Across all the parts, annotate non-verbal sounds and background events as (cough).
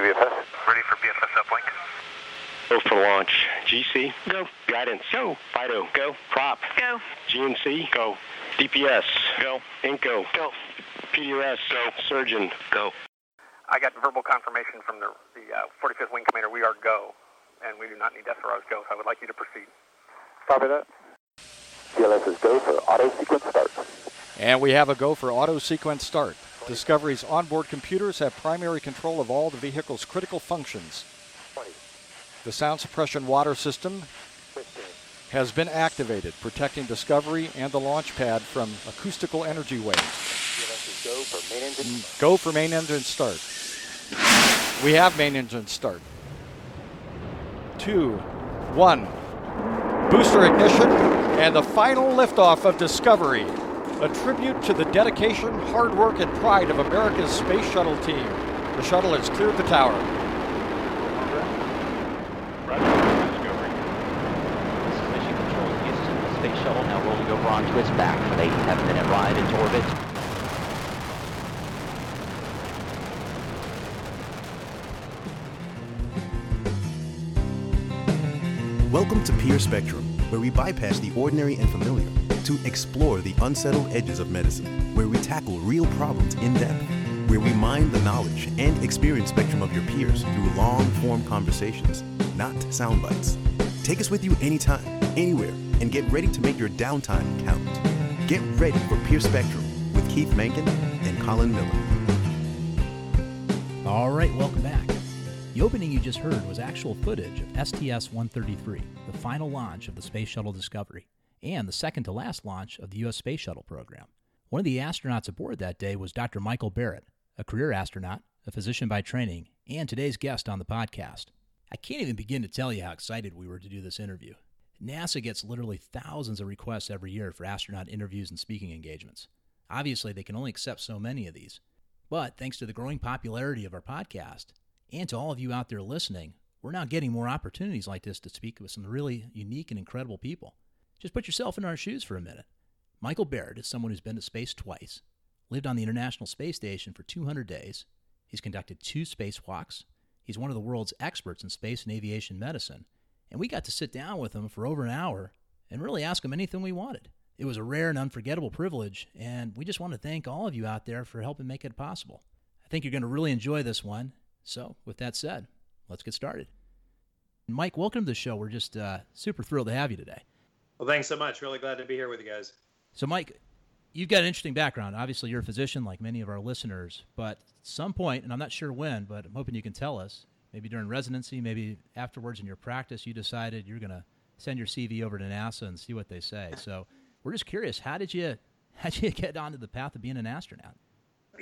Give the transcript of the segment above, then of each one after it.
VFS. Ready for BFS uplink. Go for launch. GC, go. Guidance, go. FIDO, go. Prop, Go. GNC, go. DPS, Go. INCO, Go. PDRS, go. Surgeon, Go. I got verbal confirmation from the, the uh, 45th Wing Commander. We are go, and we do not need SROs go, so I would like you to proceed. Copy that. CLS is go for auto sequence start. And we have a go for auto sequence start. Discovery's onboard computers have primary control of all the vehicle's critical functions. The sound suppression water system has been activated, protecting Discovery and the launch pad from acoustical energy waves. Go for main engine. Start. We have main engine start. Two, one. Booster ignition and the final liftoff of Discovery. A tribute to the dedication, hard work, and pride of America's space shuttle team. The shuttle has cleared the tower. This is Mission Control Houston. The space shuttle now rolling over onto its back for an 87 minute ride into orbit. Welcome to Peer Spectrum, where we bypass the ordinary and familiar to explore the unsettled edges of medicine, where we tackle real problems in depth, where we mine the knowledge and experience spectrum of your peers through long form conversations, not sound bites. Take us with you anytime, anywhere, and get ready to make your downtime count. Get ready for Peer Spectrum with Keith Mankin and Colin Miller. All right, welcome back. The opening you just heard was actual footage of STS 133, the final launch of the Space Shuttle Discovery, and the second to last launch of the U.S. Space Shuttle program. One of the astronauts aboard that day was Dr. Michael Barratt, a career astronaut, a physician by training, and today's guest on the podcast. I can't even begin to tell you how excited we were to do this interview. NASA gets literally thousands of requests every year for astronaut interviews and speaking engagements. Obviously, they can only accept so many of these. But thanks to the growing popularity of our podcast, and to all of you out there listening, we're now getting more opportunities like this to speak with some really unique and incredible people. Just put yourself in our shoes for a minute. Michael Barratt is someone who's been to space twice, lived on the International Space Station for 200 days. He's conducted two spacewalks. He's one of the world's experts in space and aviation medicine. And we got to sit down with him for over an hour and really ask him anything we wanted. It was a rare and unforgettable privilege, and we just want to thank all of you out there for helping make it possible. I think you're going to really enjoy this one. So, with that said, let's get started. Mike, welcome to the show. We're just uh, super thrilled to have you today. Well, thanks so much. Really glad to be here with you guys. So, Mike, you've got an interesting background. Obviously, you're a physician like many of our listeners, but at some point, and I'm not sure when, but I'm hoping you can tell us, maybe during residency, maybe afterwards in your practice, you decided you're going to send your CV over to NASA and see what they say. (laughs) So, we're just curious, how did you how did you get onto the path of being an astronaut?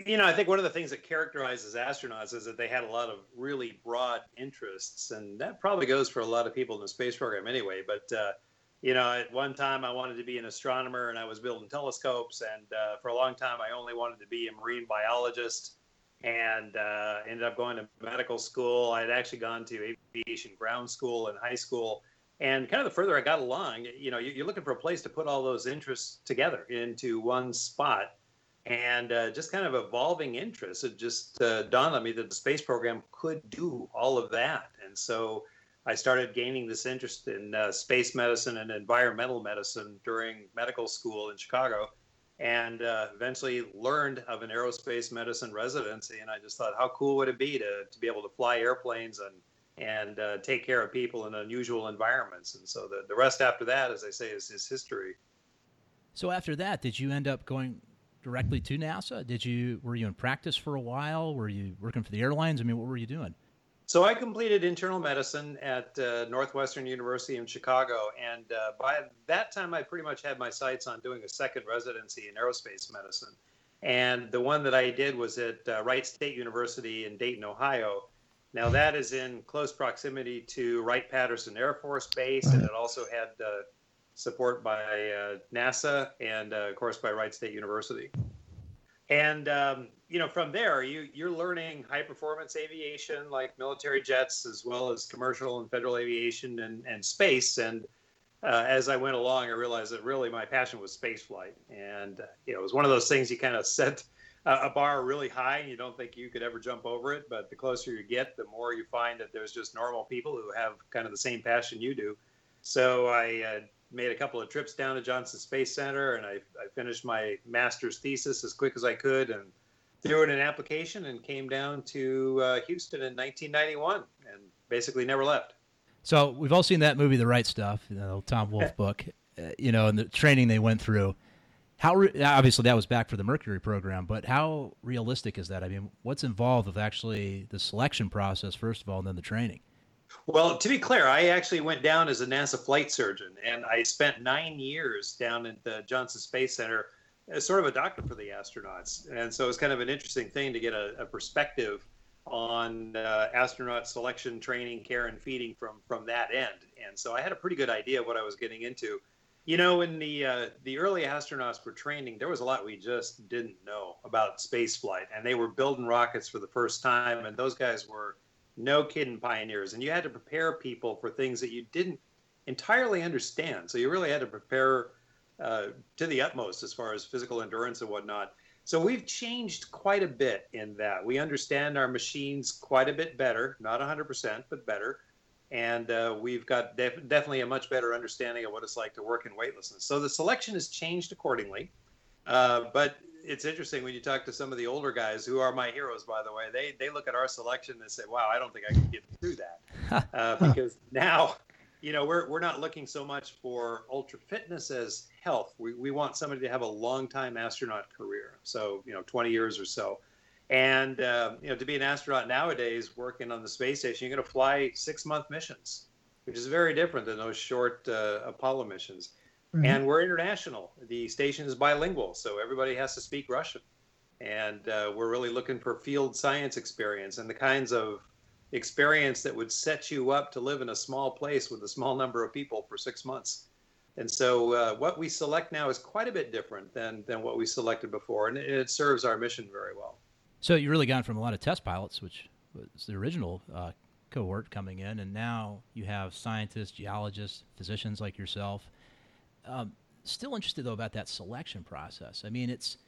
You know, I think one of the things that characterizes astronauts is that they had a lot of really broad interests, and that probably goes for a lot of people in the space program anyway. But uh, you know, at one time I wanted to be an astronomer, and I was building telescopes, and uh, for a long time I only wanted to be a marine biologist, and uh, ended up going to medical school. I had actually gone to aviation ground school in high school, and kind of the further I got along, you know, you're looking for a place to put all those interests together into one spot and uh, just kind of evolving interests. It just uh, dawned on me that the space program could do all of that. And so I started gaining this interest in uh, space medicine and environmental medicine during medical school in Chicago. And uh, eventually learned of an aerospace medicine residency. And I just thought, how cool would it be to, to be able to fly airplanes and and uh, take care of people in unusual environments. And so the, the rest after that, as I say, is, is history. So after that, did you end up going directly to NASA? Did you were you in practice for a while? Were you working for the airlines? I mean, what were you doing? So I completed internal medicine at uh, Northwestern University in Chicago, and uh, by that time, I pretty much had my sights on doing a second residency in aerospace medicine. And the one that I did was at uh, Wright State University in Dayton, Ohio. Now that is in close proximity to Wright Patterson Air Force Base, and it also had uh, support by uh, NASA and, uh, of course, by Wright State University. And um, you know, from there, you you're learning high performance aviation, like military jets, as well as commercial and federal aviation and and space. And uh, as I went along, I realized that really my passion was space flight, and uh, you know, it was one of those things you kind of set a bar really high and you don't think you could ever jump over it. But the closer you get, the more you find that there's just normal people who have kind of the same passion you do. So I uh, made a couple of trips down to Johnson Space Center and I, I finished my master's thesis as quick as I could and threw in an application and came down to uh, Houston in 1991 and basically never left. So we've all seen that movie, The Right Stuff, you know, Tom (laughs) Wolfe book, uh, you know, and the training they went through. How re- obviously that was back for the Mercury program, but how realistic is that? I mean, what's involved with actually the selection process first of all, and then the training? Well, to be clear, I actually went down as a NASA flight surgeon, and I spent nine years down at the Johnson Space Center as sort of a doctor for the astronauts. And so it's kind of an interesting thing to get a, a perspective on uh, astronaut selection, training, care, and feeding from from that end. And so I had a pretty good idea of what I was getting into. You know, when the uh, the early astronauts were training, there was a lot we just didn't know about space flight, and they were building rockets for the first time, and those guys were no kidding pioneers. And you had to prepare people for things that you didn't entirely understand. So you really had to prepare uh, to the utmost as far as physical endurance and whatnot. So we've changed quite a bit in that. We understand our machines quite a bit better, not 100%, but better and uh, we've got def- definitely a much better understanding of what it's like to work in weightlessness. So the selection has changed accordingly. Uh, but it's interesting when you talk to some of the older guys who are my heroes, by the way. They they look at our selection and say, "Wow, I don't think I can get through that," uh, because now, you know, we're we're not looking so much for ultra fitness as health. We we want somebody to have a long time astronaut career, so you know, 20 years or so. And uh, you know, to be an astronaut nowadays, working on the space station, you're going to fly six-month missions, which is very different than those short uh, Apollo missions. Mm-hmm. And we're international. The station is bilingual, so everybody has to speak Russian. And uh, we're really looking for field science experience and the kinds of experience that would set you up to live in a small place with a small number of people for six months. And so, uh, what we select now is quite a bit different than than what we selected before, and it, it serves our mission very well. So you've really gone from a lot of test pilots, which was the original uh, cohort coming in, and now you have scientists, geologists, physicians like yourself. Um, still interested though about that selection process. I mean, it's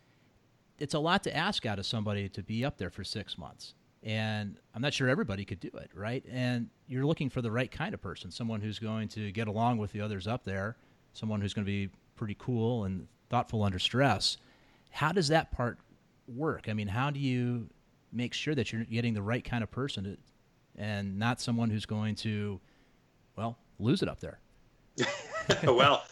it's a lot to ask out of somebody to be up there for six months, and I'm not sure everybody could do it, right? And you're looking for the right kind of person, someone who's going to get along with the others up there, someone who's going to be pretty cool and thoughtful under stress. How does that part work? I mean, how do you make sure that you're getting the right kind of person to, and not someone who's going to, well, lose it up there? (laughs) well,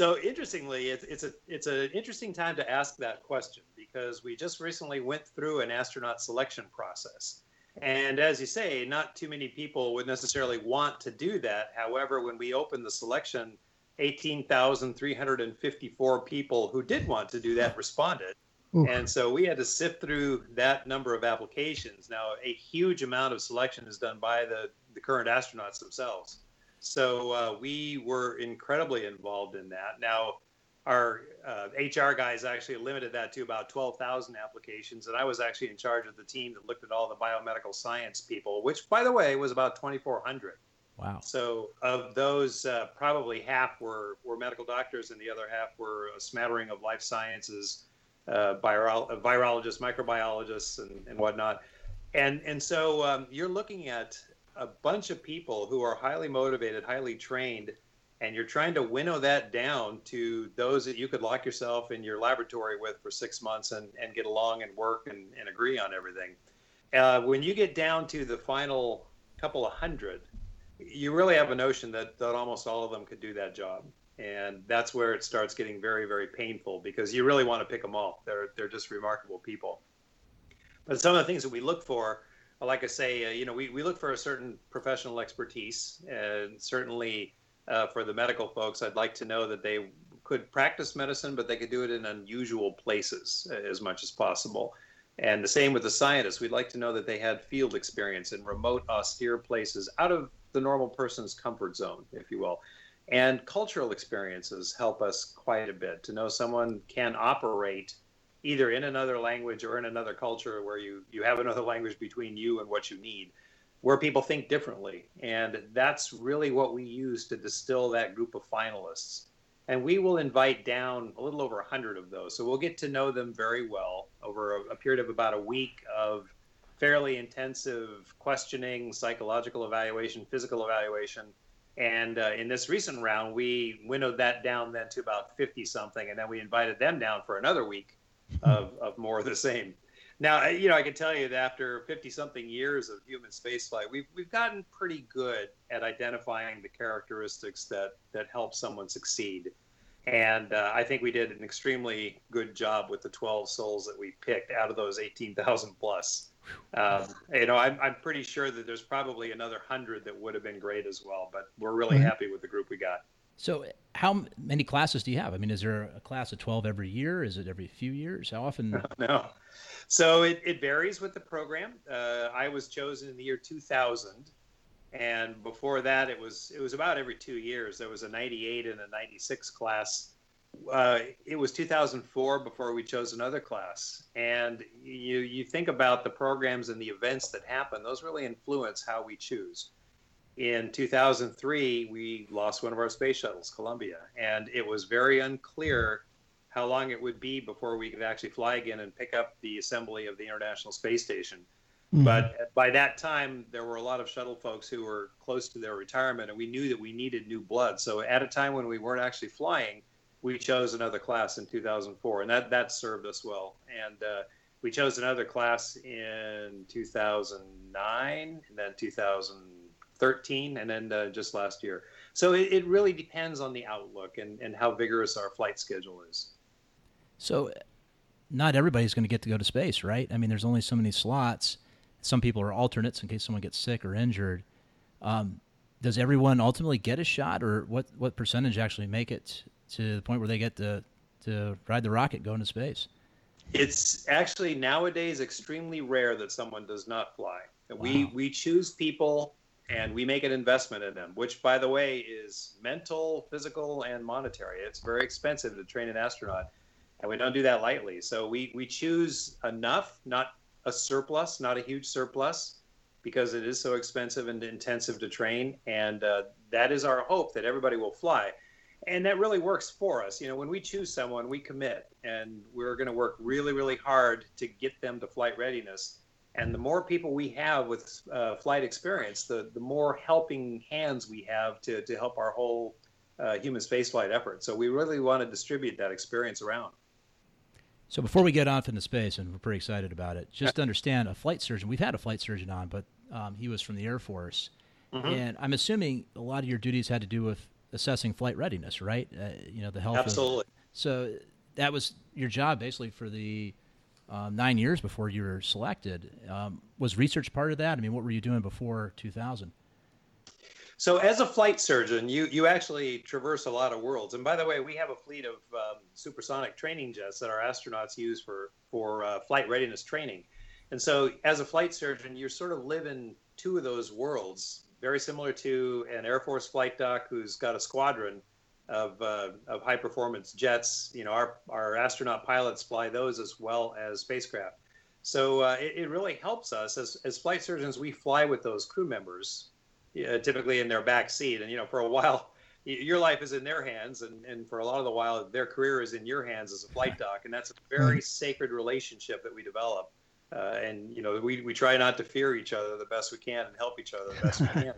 so interestingly, it's it's a it's an interesting time to ask that question because we just recently went through an astronaut selection process. And as you say, not too many people would necessarily want to do that. However, when we opened the selection, 18,354 people who did want to do that responded. And so we had to sift through that number of applications. Now, a huge amount of selection is done by the, the current astronauts themselves. So uh, we were incredibly involved in that. Now, our uh, HR guys actually limited that to about 12,000 applications, and I was actually in charge of the team that looked at all the biomedical science people, which, by the way, was about 2,400. Wow. So of those, uh, probably half were, were medical doctors, and the other half were a smattering of life sciences uh, uh, virologists, microbiologists, and, and whatnot. And, and so um, you're looking at a bunch of people who are highly motivated, highly trained, and you're trying to winnow that down to those that you could lock yourself in your laboratory with for six months and, and get along and work and, and agree on everything. Uh, when you get down to the final couple of hundred, you really have a notion that, that almost all of them could do that job. And that's where it starts getting very very painful because you really want to pick them all. They're they're just remarkable people. But some of the things that we look for like i say uh, you know we, we look for a certain professional expertise and certainly uh, for the medical folks i'd like to know that they could practice medicine but they could do it in unusual places uh, as much as possible. And the same with the scientists. We'd like to know that they had field experience in remote austere places out of the normal person's comfort zone if you will. And cultural experiences help us quite a bit. To know someone can operate either in another language or in another culture where you, you have another language between you and what you need, where people think differently. And that's really what we use to distill that group of finalists. and we will invite down a little over 100 of those. So we'll get to know them very well over a, a period of about a week of fairly intensive questioning, psychological evaluation, physical evaluation. And uh, in this recent round, we winnowed that down then to about 50 something, and then we invited them down for another week of, of more of the same. Now, you know, I can tell you that after 50 something years of human spaceflight, we've, we've gotten pretty good at identifying the characteristics that, that help someone succeed. And uh, I think we did an extremely good job with the 12 souls that we picked out of those 18,000 plus. Um, you know, I'm, I'm pretty sure that there's probably another 100 that would have been great as well, but we're really happy with the group we got. So, how many classes do you have? I mean, is there a class of 12 every year? Is it every few years? How often? (laughs) no. So it, it varies with the program. Uh, I was chosen in the year 2000, and before that, it was it was about every two years. There was a 98 and a 96 class. Uh, it was 2004 before we chose another class. And you you think about the programs and the events that happen; those really influence how we choose. In 2003, we lost one of our space shuttles, Columbia, and it was very unclear how long it would be before we could actually fly again and pick up the assembly of the International Space Station. But by that time, there were a lot of shuttle folks who were close to their retirement, and we knew that we needed new blood. So at a time when we weren't actually flying, we chose another class in 2004, and that that served us well. And uh, we chose another class in 2009, and then 2013, and then uh, just last year. So it, it really depends on the outlook and, and how vigorous our flight schedule is. So, not everybody's going to get to go to space, right? I mean, there's only so many slots. Some people are alternates in case someone gets sick or injured. Um, does everyone ultimately get a shot, or what? What percentage actually make it to the point where they get to to ride the rocket, go into space? It's actually nowadays extremely rare that someone does not fly. We we choose people and we make an investment in them, which by the way is mental, physical, and monetary. It's very expensive to train an astronaut, and we don't do that lightly. So we we choose enough, not a surplus, not a huge surplus, because it is so expensive and intensive to train, and uh, that is our hope that everybody will fly and that really works for us. You know, when we choose someone, we commit, and we're going to work really, really hard to get them to flight readiness. And the more people we have with uh, flight experience, the the more helping hands we have to to help our whole uh, human spaceflight effort. So we really want to distribute that experience around. So before we get off into space, and we're pretty excited about it, just to understand a flight surgeon. We've had a flight surgeon on, but um, he was from the Air Force, and I'm assuming a lot of your duties had to do with assessing flight readiness, right? Uh, you know, the health. of- Absolutely. so that was your job basically for the um, nine years before you were selected. Um, was research part of that? I mean, what were you doing before 2000? So, as a flight surgeon, you you actually traverse a lot of worlds. And by the way, we have a fleet of um, supersonic training jets that our astronauts use for for uh, flight readiness training. And so, as a flight surgeon, you sort of live in two of those worlds, very similar to an Air Force flight doc who's got a squadron of uh, of high performance jets. You know, our our astronaut pilots fly those as well as spacecraft. So uh, it, it really helps us as as flight surgeons. We fly with those crew members yeah, typically in their back seat. And you know, for a while, (laughs) your life is in their hands, and and for a lot of the while, their career is in your hands as a flight doc, and that's a very sacred relationship that we develop. Uh, and you know, we we try not to fear each other the best we can and help each other the best we (laughs) can.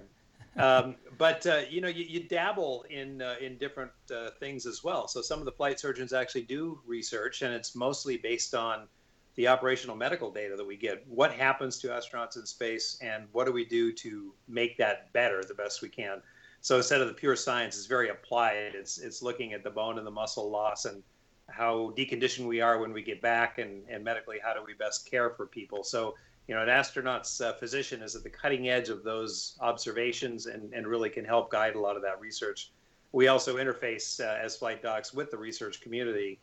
Um, but uh, you know, you, you dabble in uh, in different uh, things as well. So some of the flight surgeons actually do research, and it's mostly based on the operational medical data that we get. What happens to astronauts in space, and what do we do to make that better the best we can? So instead of the pure science, it's very applied. It's it's looking at the bone and the muscle loss and how deconditioned we are when we get back, and and medically how do we best care for people. So you know, an astronaut's uh, physician is at the cutting edge of those observations and, and really can help guide a lot of that research. We also interface uh, as flight docs with the research community,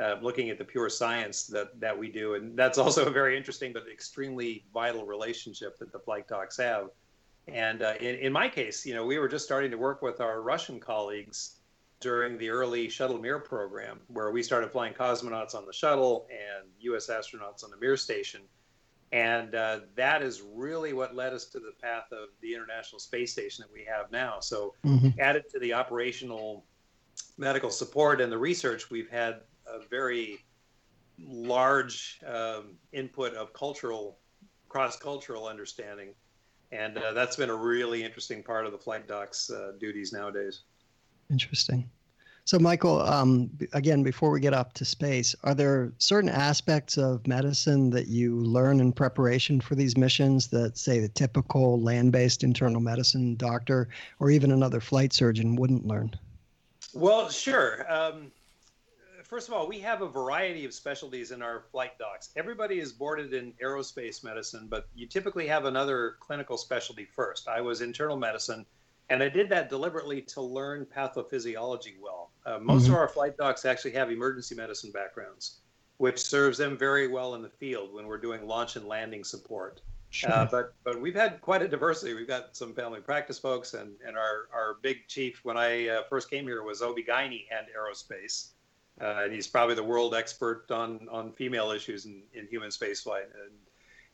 uh, looking at the pure science that, that we do. And that's also a very interesting but extremely vital relationship that the flight docs have. And uh, in, in my case, you know, we were just starting to work with our Russian colleagues during the early shuttle Mir program, where we started flying cosmonauts on the shuttle and U.S. astronauts on the Mir station. And uh, that is really what led us to the path of the International Space Station that we have now. So, added to the operational medical support and the research, we've had a very large um, input of cultural, cross cultural understanding. And uh, that's been a really interesting part of the flight doc's uh, duties nowadays. Interesting. So, Michael, um, again, before we get up to space, are there certain aspects of medicine that you learn in preparation for these missions that, say, the typical land based internal medicine doctor or even another flight surgeon wouldn't learn? Well, sure. Um, first of all, we have a variety of specialties in our flight docs. Everybody is boarded in aerospace medicine, but you typically have another clinical specialty first. I was internal medicine, and I did that deliberately to learn pathophysiology well. Uh, most mm-hmm. of our flight docs actually have emergency medicine backgrounds, which serves them very well in the field when we're doing launch and landing support. Sure. Uh, but but we've had quite a diversity. We've got some family practice folks, and, and our, our big chief when I uh, first came here was OB-GYN and aerospace. Uh, and he's probably the world expert on, on female issues in, in human spaceflight. And,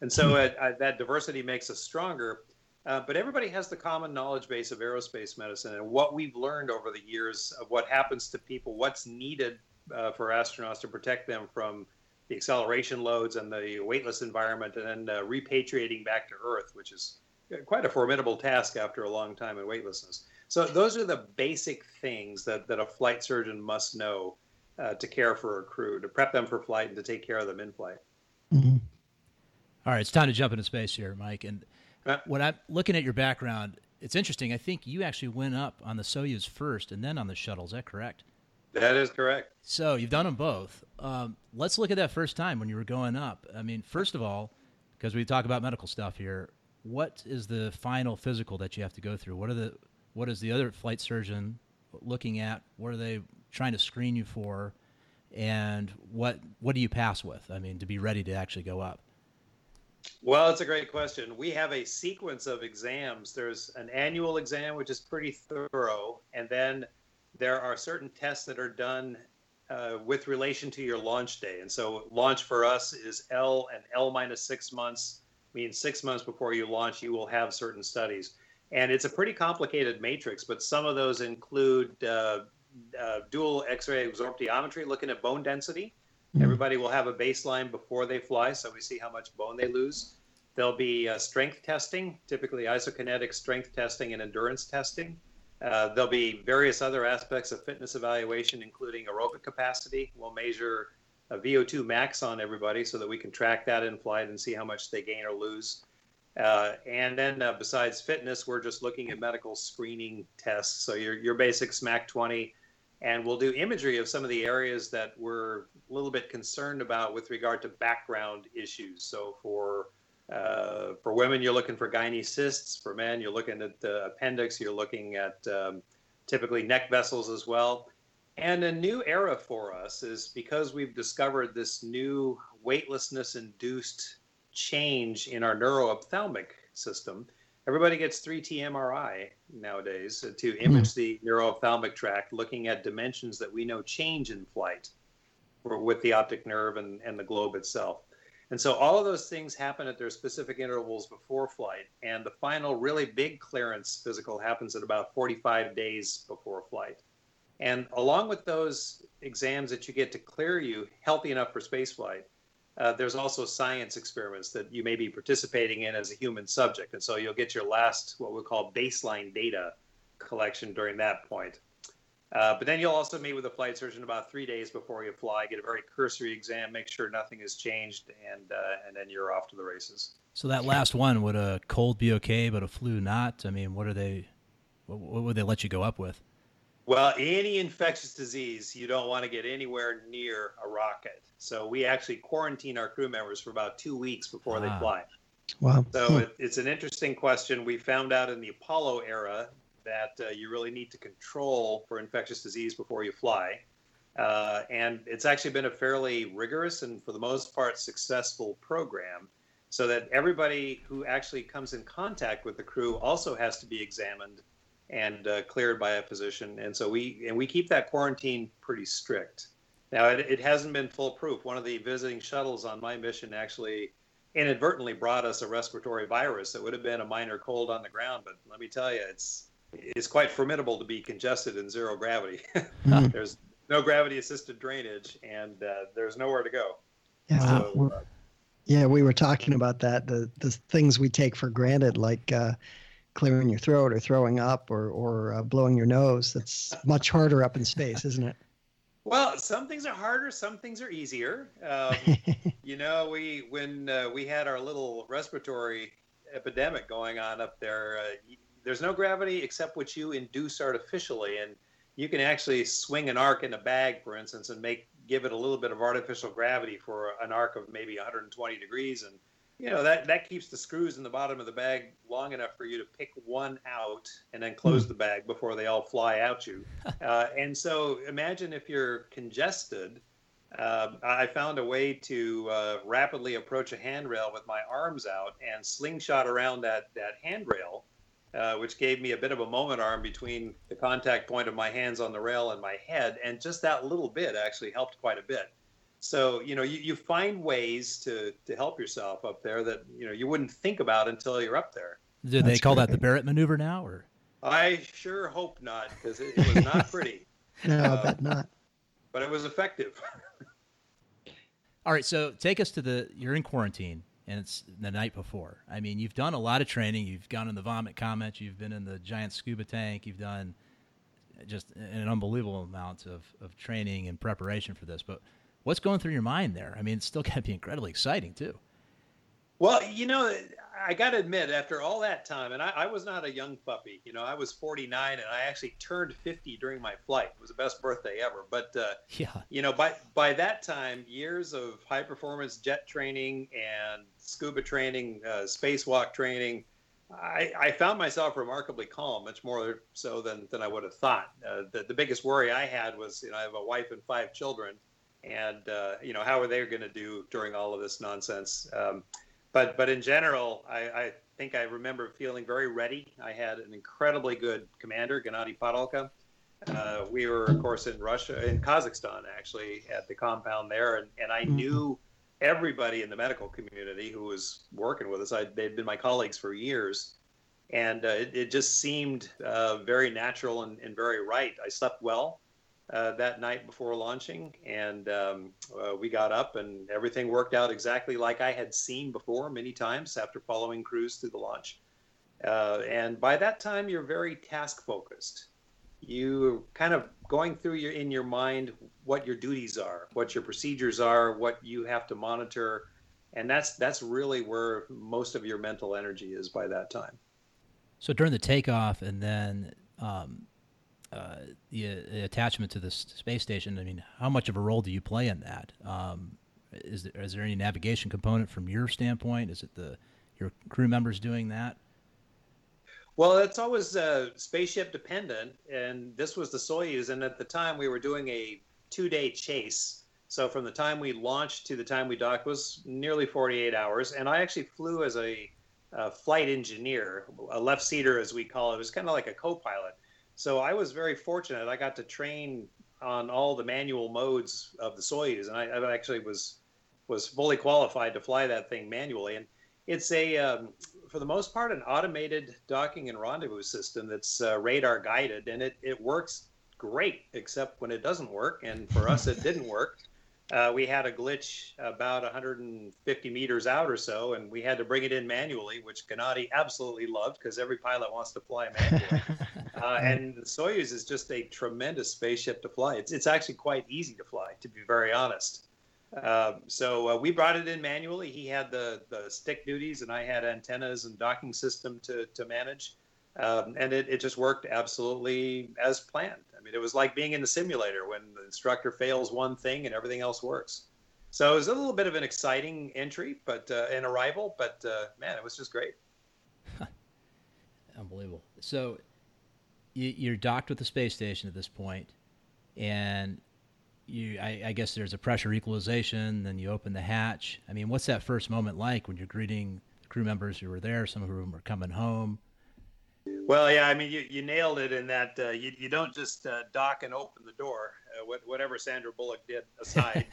and so uh, that diversity makes us stronger. Uh, but everybody has the common knowledge base of aerospace medicine and what we've learned over the years of what happens to people, what's needed uh, for astronauts to protect them from the acceleration loads and the weightless environment, and then uh, repatriating back to Earth, which is quite a formidable task after a long time in weightlessness. So those are the basic things that, that a flight surgeon must know uh, to care for a crew, to prep them for flight, and to take care of them in flight. Mm-hmm. All right, it's time to jump into space here, Mike. And uh, when I'm looking at your background, it's interesting. I think you actually went up on the Soyuz first and then on the shuttle. Is that correct? That is correct. So you've done them both. Um, let's look at that first time when you were going up. I mean, first of all, because we talk about medical stuff here, what is the final physical that you have to go through? What are the what is the other flight surgeon looking at? What are they trying to screen you for, and what what do you pass with? I mean, to be ready to actually go up. Well, it's a great question. We have a sequence of exams. There's an annual exam, which is pretty thorough, and then there are certain tests that are done uh, with relation to your launch day. And so, launch for us is L and L minus six months, means six months before you launch, you will have certain studies. And it's a pretty complicated matrix, but some of those include uh, uh, dual X-ray absorptiometry, looking at bone density. Mm-hmm. Everybody will have a baseline before they fly, so we see how much bone they lose. There'll be uh, strength testing, typically isokinetic strength testing and endurance testing. Uh, there'll be various other aspects of fitness evaluation, including aerobic capacity. We'll measure a VO2 max on everybody so that we can track that in flight and see how much they gain or lose. Uh, and then uh, besides fitness, we're just looking at medical screening tests. So your, your basic SMAC 20, and we'll do imagery of some of the areas that we're a little bit concerned about with regard to background issues. So for uh, for women, you're looking for gynae cysts. For men, you're looking at the appendix. You're looking at um, typically neck vessels as well. And a new era for us is because we've discovered this new weightlessness induced change in our neuroophthalmic system. Everybody gets 3T MRI nowadays to hmm. image the neuroophthalmic tract, looking at dimensions that we know change in flight with the optic nerve and, and the globe itself. And so all of those things happen at their specific intervals before flight. And the final really big clearance physical happens at about 45 days before flight. And along with those exams that you get to clear you healthy enough for spaceflight, uh, there's also science experiments that you may be participating in as a human subject. And so you'll get your last, what we call baseline data collection during that point. Uh, but then you'll also meet with a flight surgeon about three days before you fly, get a very cursory exam, make sure nothing has changed, and uh, and then you're off to the races. So that last one, would a cold be okay, but a flu not? I mean, what are they? What, what would they let you go up with? Well, any infectious disease, you don't want to get anywhere near a rocket. So we actually quarantine our crew members for about two weeks before they fly. Wow. So hmm. it, it's an interesting question. We found out in the Apollo era that uh, you really need to control for infectious disease before you fly. Uh, and it's actually been a fairly rigorous and, for the most part, successful program so that everybody who actually comes in contact with the crew also has to be examined and uh, cleared by a physician. And so we and we keep that quarantine pretty strict. Now it, it hasn't been foolproof. One of the visiting shuttles on my mission actually inadvertently brought us a respiratory virus that would have been a minor cold on the ground. But let me tell you, it's is quite formidable to be congested in zero gravity. Mm. (laughs) there's no gravity assisted drainage, and uh, there's nowhere to go. Yeah, So, uh, yeah, we were talking about that. The the things we take for granted, like uh, clearing your throat or throwing up or or uh, blowing your nose. That's much harder up in space, isn't it? Well, some things are harder, some things are easier. Um, (laughs) you know, we when uh, we had our little respiratory epidemic going on up there, uh, there's no gravity except what you induce artificially, and you can actually swing an arc in a bag, for instance, and make give it a little bit of artificial gravity for an arc of maybe 120 degrees, and you know that that keeps the screws in the bottom of the bag long enough for you to pick one out and then close the bag before they all fly out you. (laughs) Uh, and so imagine if you're congested. Uh, I found a way to uh, rapidly approach a handrail with my arms out and slingshot around that that handrail, uh, which gave me a bit of a moment arm between the contact point of my hands on the rail and my head, and just that little bit actually helped quite a bit. So you know you, you find ways to to help yourself up there that you know you wouldn't think about until you're up there. Do they That's call that the. Barratt maneuver now, or I sure hope not because it, it was not (laughs) pretty, No, I Uh, bet not. but it was effective. (laughs) All right, so take us to the. You're in quarantine, and it's the night before. I mean, you've done a lot of training. You've gone in the vomit comet. You've been in the giant scuba tank. You've done just an unbelievable amount of, of training and preparation for this. But what's going through your mind there? I mean, it's still (laughs) got to be incredibly exciting too. Well, you know, I got to admit, after all that time, and I, I was not a young puppy. You know, I was 49, and I actually turned 50 during my flight. It was the best birthday ever. But uh, (laughs) Yeah. you know, by by that time, years of high performance jet training and scuba training, uh, spacewalk training, I, I found myself remarkably calm, much more so than, than I would have thought. Uh, the, the biggest worry I had was, you know, I have a wife and five children, and uh, you know, how are they going to do during all of this nonsense? Um, but but in general, I, I think I remember feeling very ready. I had an incredibly good commander, Gennady Padalka. Uh, we were, of course, in Russia, in Kazakhstan, actually, at the compound there, and, and I knew everybody in the medical community who was working with us. I, they'd been my colleagues for years, and uh, it, it just seemed uh, very natural and, and very right. I slept well uh, that night before launching, and um, uh, we got up, and everything worked out exactly like I had seen before many times after following crews through the launch. Uh, and by that time, you're very task focused. You kind of going through your in your mind what your duties are, what your procedures are, what you have to monitor, and that's that's really where most of your mental energy is by that time. So during the takeoff and then um, uh, the, the attachment to the space station, I mean, how much of a role do you play in that? Um, is there, is there any navigation component from your standpoint? Is it the your crew members doing that? Well, it's always uh, spaceship dependent, and this was the Soyuz, and at the time we were doing a two-day chase. So from the time we launched to the time we docked was nearly 48 hours, and I actually flew as a, uh flight engineer, a left seater as we call it. It was kind of like a co-pilot. So I was very fortunate. I got to train on all the manual modes of the Soyuz, and I, I actually was was fully qualified to fly that thing manually. And it's a um, for the most part an automated docking and rendezvous system that's uh, radar guided and it, it works great except when it doesn't work and for us it didn't work uh, we had a glitch about 150 meters out or so and we had to bring it in manually which Gennady absolutely loved because every pilot wants to fly manually (laughs) uh, and the Soyuz is just a tremendous spaceship to fly it's, it's actually quite easy to fly to be very honest um, so uh, we brought it in manually. He had the, the stick duties, and I had antennas and docking system to, to manage. Um, and it, it just worked absolutely as planned. I mean, it was like being in the simulator when the instructor fails one thing and everything else works. So it was a little bit of an exciting entry, but uh, an arrival. But uh, man, it was just great. (laughs) Unbelievable. So you, you're docked with the space station at this point, and you, I, I guess there's a pressure equalization. Then you open the hatch. I mean, what's that first moment like when you're greeting the crew members who were there? Some of whom are coming home. Well, yeah, I mean, you, you nailed it in that uh, you, you don't just uh, dock and open the door, uh, whatever Sandra Bullock did aside.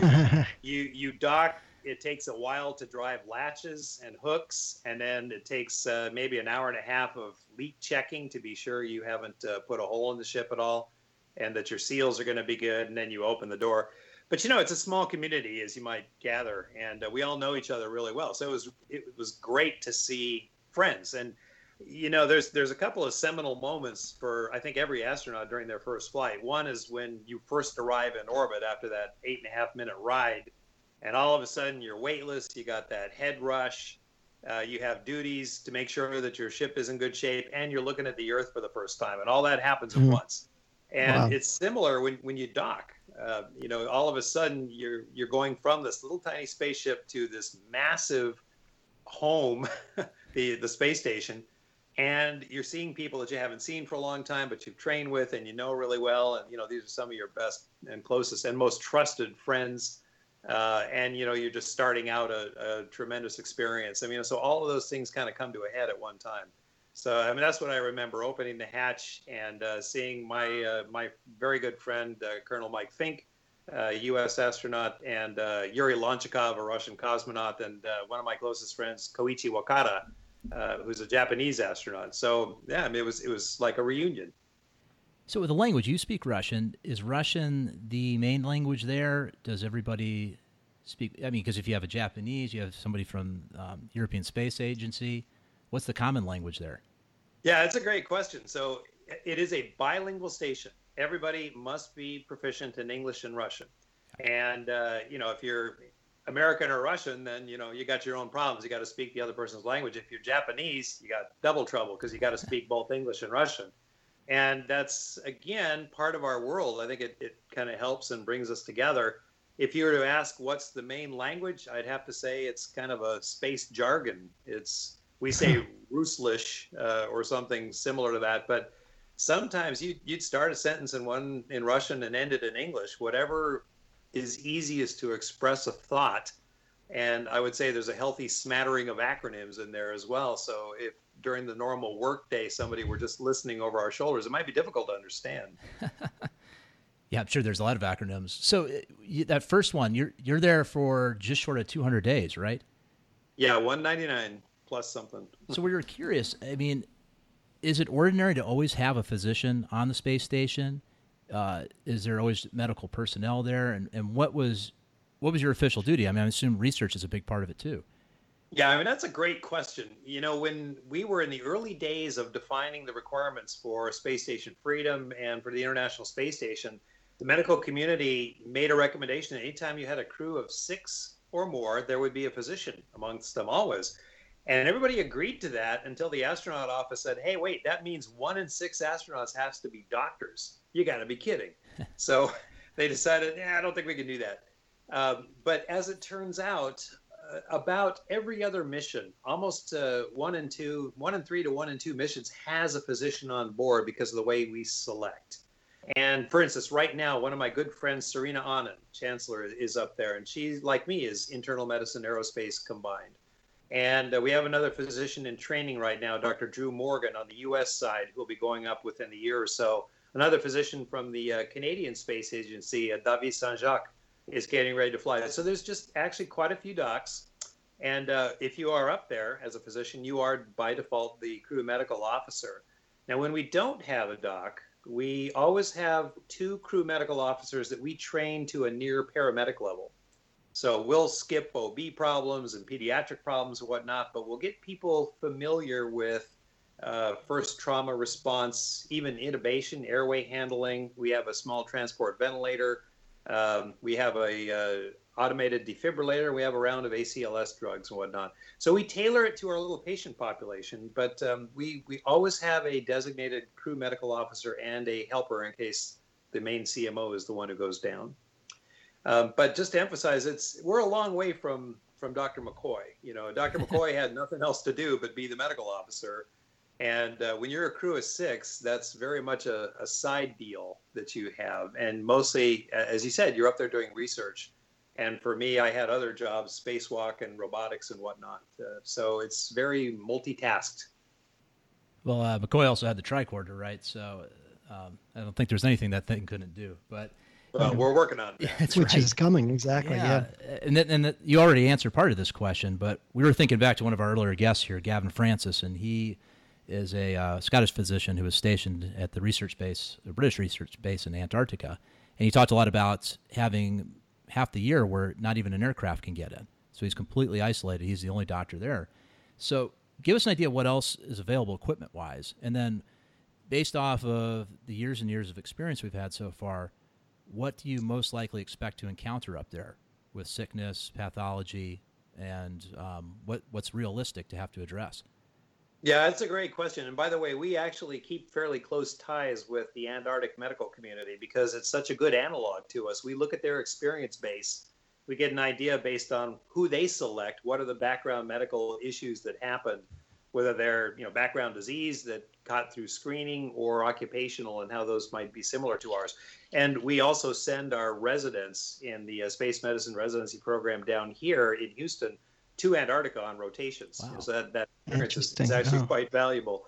Uh, (laughs) you, you dock it takes a while to drive latches and hooks, and then it takes uh, maybe an hour and a half of leak checking to be sure you haven't uh, put a hole in the ship at all, and that your seals are going to be good. And then you open the door. But you know, it's a small community, as you might gather, and uh, we all know each other really well. So it was it was great to see friends and you know, there's there's a couple of seminal moments for I think every astronaut during their first flight. One is when you first arrive in orbit after that eight and a half minute ride, and all of a sudden you're weightless. You got that head rush. Uh, you have duties to make sure that your ship is in good shape, and you're looking at the Earth for the first time, and all that happens mm-hmm. at once. And wow. it's similar when, when you dock. Uh, you know, all of a sudden you're you're going from this little tiny spaceship to this massive home, (laughs) the the space station, and you're seeing people that you haven't seen for a long time but you've trained with and you know really well. And you know these are some of your best and closest and most trusted friends. Uh, and you know you're just starting out a, a, tremendous experience. I mean so all of those things kind of come to a head at one time. So i mean that's what i remember opening the hatch and uh, seeing my uh, my very good friend uh, colonel mike Fincke U.S. Uh, astronaut, and uh, Yuri Lonchakov, a Russian cosmonaut, and one of my closest friends, Koichi Wakata, uh, who's a Japanese astronaut. So yeah, I mean, it was it was like a reunion. So with the language, you speak Russian. Is Russian the main language there? Does everybody speak? I mean, because if you have a Japanese, you have somebody from um, European Space Agency. What's the common language there? Yeah, it's a great question. So it is a bilingual station. Everybody must be proficient in English and Russian. And uh, you know, if you're American or Russian, then you know you got your own problems. You got to speak the other person's language. If you're Japanese, you got double trouble because you got to speak both English and Russian. And that's again part of our world. I think it, it kind of helps and brings us together. If you were to ask what's the main language, I'd have to say it's kind of a space jargon. It's we say (laughs) Ruslish uh, or something similar to that, but sometimes you, you'd start a sentence in one in Russian and end it in English. Whatever is easiest to express a thought. And I would say there's a healthy smattering of acronyms in there as well. So if during the normal workday somebody were just listening over our shoulders, it might be difficult to understand. (laughs) yeah, I'm sure there's a lot of acronyms. So uh, that first one, you're you're there for just short of 200 days, right? Yeah, 199 plus something. (laughs) so we were curious. I mean, is it ordinary to always have a physician on the space station? Uh, is there always medical personnel there? And, and what was what was your official duty? I mean, I assume research is a big part of it too. Yeah, I mean that's a great question. You know, when we were in the early days of defining the requirements for Space Station Freedom and for the International Space Station, the medical community made a recommendation that anytime you had a crew of six or more, there would be a physician amongst them always. And everybody agreed to that until the astronaut office said, hey, wait, that means one in six astronauts has to be doctors. You got to be kidding. (laughs) so they decided, yeah, I don't think we can do that. Um, but as it turns out, uh, about every other mission, almost uh, one and two, one and three to one and two missions has a physician on board because of the way we select. And for instance, right now, one of my good friends, Serena Anand, Chancellor, is up there, and she, like me, is internal medicine, aerospace combined. And uh, we have another physician in training right now, Dr. Drew Morgan, on the U.S. side, who will be going up within a year or so. Another physician from the uh, Canadian Space Agency, uh, Saint Jacques, is getting ready to fly. So there's just actually quite a few docs. And uh, if you are up there as a physician, you are by default the crew medical officer. Now, when we don't have a doc, we always have two crew medical officers that we train to a near paramedic level. So we'll skip OB problems and pediatric problems and whatnot, but we'll get people familiar with uh, first trauma response, even intubation, airway handling. We have a small transport ventilator. Um, we have a uh, automated defibrillator. We have a round of ACLS drugs and whatnot. So we tailor it to our little patient population, but um, we we always have a designated crew medical officer and a helper in case the main CMO is the one who goes down. Um, but just to emphasize, it's we're a long way from from Dr. McCoy. You know, Dr. (laughs) McCoy had nothing else to do but be the medical officer. And uh, when you're a crew of six, that's very much a, a, side deal that you have. And mostly, as you said, you're up there doing research. And for me, I had other jobs, spacewalk and robotics and whatnot. Uh, so it's very multitasked. Well, uh, McCoy also had the tricorder, right? So um, I don't think there's anything that thing couldn't do. But Well, we're working on that. (laughs) That's Which right. is coming, exactly. Yeah. And, that, and that you already answered part of this question, but we were thinking back to one of our earlier guests here, Gavin Francis, and he is a uh, Scottish physician who was stationed at the research base, the British research base in Antarctica. And he talked a lot about having half the year where not even an aircraft can get in. So he's completely isolated. He's the only doctor there. So give us an idea what else is available equipment wise. And then based off of the years and years of experience we've had so far, what do you most likely expect to encounter up there with sickness, pathology, and um, what, what's realistic to have to address? Yeah, that's a great question. And by the way, we actually keep fairly close ties with the Antarctic medical community because it's such a good analog to us. We look at their experience base. We get an idea based on who they select, what are the background medical issues that happen, whether they're, you know, background disease that caught through screening or occupational and how those might be similar to ours. And we also send our residents in the uh, space medicine residency program down here in Houston to Antarctica on rotations. Wow. So that, that Interesting. is actually Oh. quite valuable.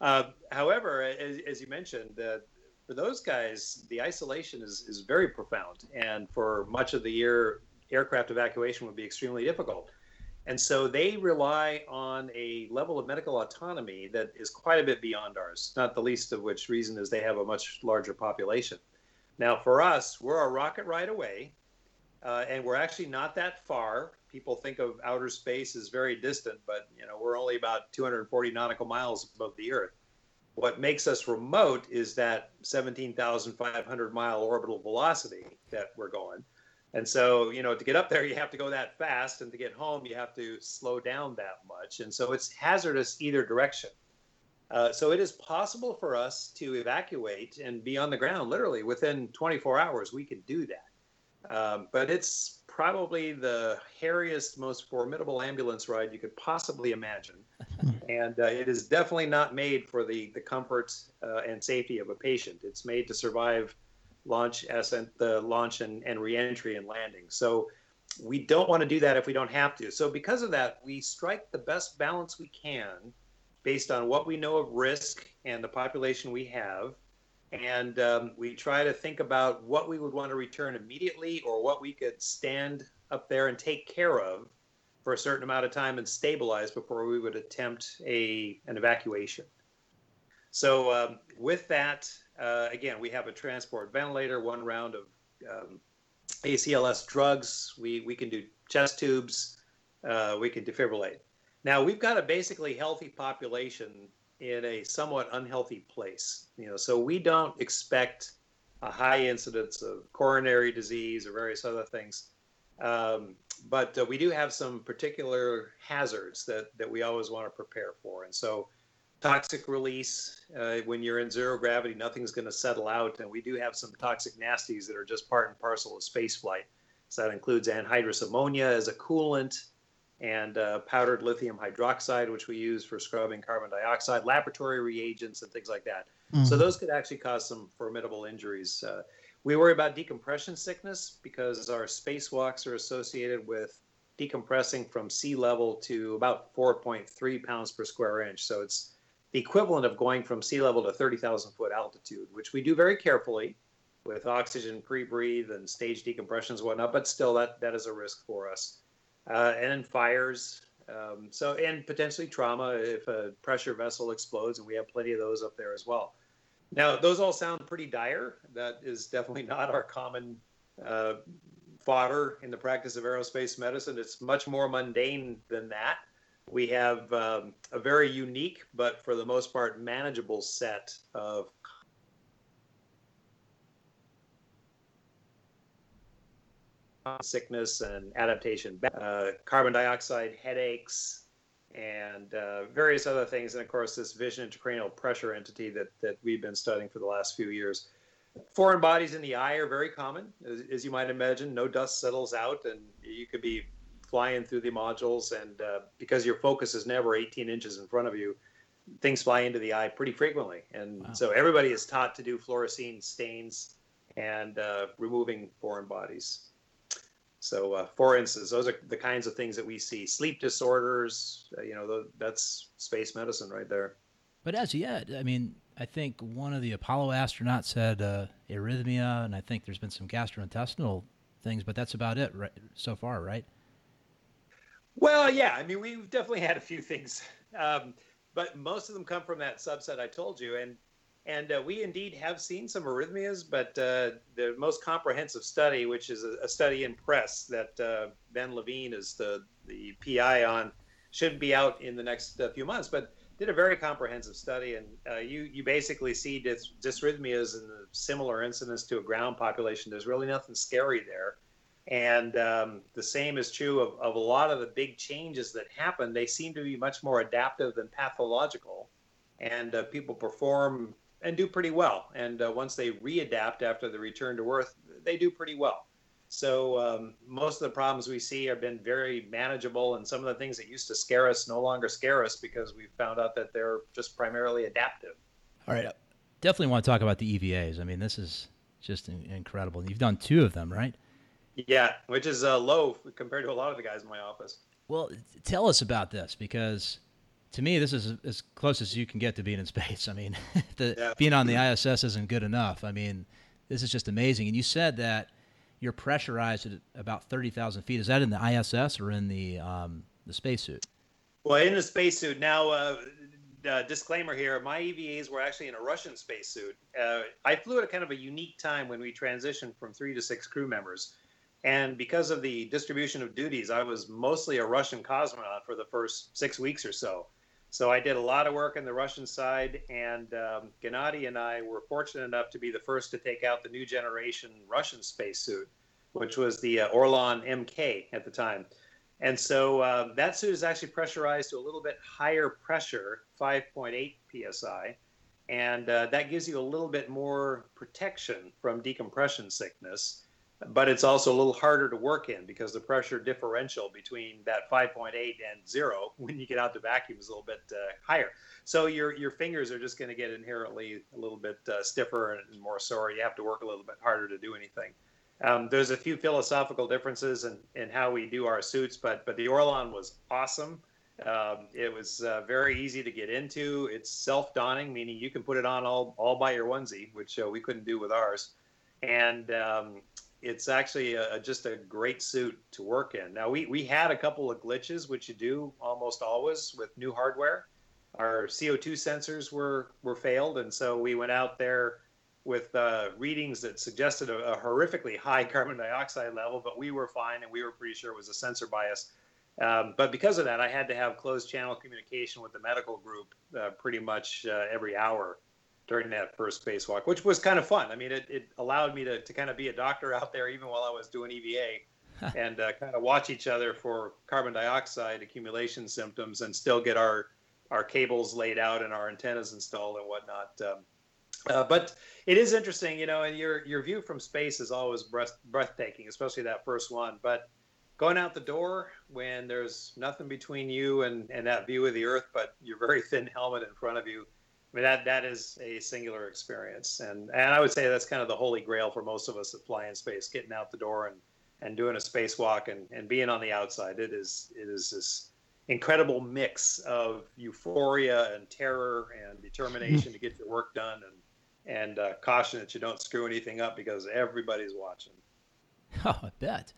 Uh, however, as, as you mentioned, uh, for those guys, the isolation is, is very profound. And for much of the year, aircraft evacuation would be extremely difficult. And so they rely on a level of medical autonomy that is quite a bit beyond ours, not the least of which reason is they have a much larger population. Now, for us, we're a rocket right away, uh, and we're actually not that far. People think of outer space as very distant, but you know we're only about 240 nautical miles above the Earth. What makes us remote is that 17,500 mile orbital velocity that we're going. And so, you know, to get up there, you have to go that fast, and to get home, you have to slow down that much. And so it's hazardous either direction. Uh, so it is possible for us to evacuate and be on the ground literally within 24 hours. We can do that. Um, but it's probably the hairiest, most formidable ambulance ride you could possibly imagine. (laughs) and uh, it is definitely not made for the, the comfort uh, and safety of a patient. It's made to survive launch, ascent, the launch and, and reentry and landing. So we don't want to do that if we don't have to. So because of that, we strike the best balance we can based on what we know of risk and the population we have. And um, we try to think about what we would want to return immediately or what we could stand up there and take care of for a certain amount of time and stabilize before we would attempt a, an evacuation. So, um, with that, uh, again, we have a transport ventilator, one round of um, ACLS drugs. We, we can do chest tubes. Uh, we can defibrillate. Now we've got a basically healthy population in a somewhat unhealthy place. You know, so we don't expect a high incidence of coronary disease or various other things. Um, but uh, we do have some particular hazards that, that we always want to prepare for. And so, toxic release, uh, when you're in zero gravity, nothing's going to settle out. And we do have some toxic nasties that are just part and parcel of space flight. So, that includes anhydrous ammonia as a coolant and uh, powdered lithium hydroxide, which we use for scrubbing carbon dioxide, laboratory reagents, and things like that. So, those could actually cause some formidable injuries. Uh, we worry about decompression sickness because our spacewalks are associated with decompressing from sea level to about 4.3 pounds per square inch. So it's the equivalent of going from sea level to 30,000 foot altitude, which we do very carefully with oxygen pre-breathe and stage decompressions and whatnot, but still that, that is a risk for us. Uh, and then fires. Um, so, and potentially trauma if a pressure vessel explodes, and we have plenty of those up there as well. Now, those all sound pretty dire. That is definitely (laughs) not our common uh, fodder in the practice of aerospace medicine. It's much more mundane than that. We have um, a very unique, but for the most part, manageable set of sickness and adaptation, uh, carbon dioxide, headaches, and uh, various other things. And of course, this vision intracranial pressure entity that, that we've been studying for the last few years. Foreign bodies in the eye are very common, as, as you might imagine. No dust settles out, and you could be flying through the modules, and uh, because your focus is never 18 inches in front of you, things fly into the eye pretty frequently. And Wow. so everybody is taught to do fluorescein stains and uh, removing foreign bodies. So, uh, for instance, those are the kinds of things that we see. Sleep disorders, uh, you know, that's space medicine right there. But as yet, I mean, I think one of the Apollo astronauts had uh, arrhythmia, and I think there's been some gastrointestinal things, but that's about it right, so far, right? Well, yeah. I mean, we've definitely had a few things, (laughs) um, but most of them come from that subset I told you, and and uh, we indeed have seen some arrhythmias. But uh, the most comprehensive study, which is a, a study in press that uh, Ben Levine is the the PI on, should be out in the next uh, few months. But did a very comprehensive study, and uh, you you basically see dys- dysrhythmias in the similar incidence to a ground population. There's really nothing scary there, and um, the same is true of, of a lot of the big changes that happen. They seem to be much more adaptive than pathological, and uh, people perform and do pretty well. And uh, once they readapt after the return to Earth, they do pretty well. So um, most of the problems we see have been very manageable, and some of the things that used to scare us no longer scare us because we found out that they're just primarily adaptive. All right, definitely want to talk about the EVAs. I mean, this is just incredible. You've done two of them, right? Yeah, which is uh, low compared to a lot of the guys in my office. Well, tell us about this because to me, this is as close as you can get to being in space. (laughs) I mean, (laughs) the, yeah. being on the ISS isn't good enough. I mean, this is just amazing. And you said that you're pressurized at about 30,000 feet. Is that in the ISS or in the um, the spacesuit? Well, in the spacesuit. Now, uh, uh, disclaimer here: my EVAs were actually in a Russian spacesuit. Uh, I flew at a kind of a unique time when we transitioned from three to six crew members, and because of the distribution of duties, I was mostly a Russian cosmonaut for the first six weeks or so. So I did a lot of work on the Russian side, and um, Gennady and I were fortunate enough to be the first to take out the new generation Russian spacesuit, which was the uh, Orlan MK at the time. And so uh, that suit is actually pressurized to a little bit higher pressure, 5.8 psi, and uh, that gives you a little bit more protection from decompression sickness but it's also a little harder to work in because the pressure differential between that 5.8 and zero (laughs) when you get out to vacuum is a little bit uh, higher. So your your fingers are just going to get inherently a little bit uh, stiffer and more sore. You have to work a little bit harder to do anything. Um, there's a few philosophical differences in, in how we do our suits, but but the Orlan was awesome. Um, it was uh, very easy to get into. It's self donning, meaning you can put it on all all by your onesie, which uh, we couldn't do with ours. And um, it's actually a, just a great suit to work in. Now we we had a couple of glitches, which you do almost always with new hardware. Our CO2 sensors were were failed, and so we went out there with uh, readings that suggested a, a, horrifically high (laughs) carbon dioxide level, but we were fine, and we were pretty sure it was a sensor bias. Um, but because of that, I had to have closed channel communication with the medical group uh, pretty much uh, every hour during that first spacewalk, which was kind of fun. I mean, it, it allowed me to, to kind of be a doctor out there even while I was doing EVA (laughs) and uh, kind of watch each other for carbon dioxide accumulation symptoms and still get our, our cables laid out and our antennas installed and whatnot. Um, uh, but it is interesting, you know, and your, your view from space is always breath, breathtaking, especially that first one. But going out the door when there's nothing between you and, and that view of the Earth, but your very thin helmet in front of you, I mean that that is a singular experience, and and I would say that's kind of the holy grail for most of us that fly in space, getting out the door and and doing a spacewalk and and being on the outside. It is it is this incredible mix of euphoria and terror and determination to get your work done and and uh, caution that you don't screw anything up because everybody's watching. (laughs) Oh, I bet.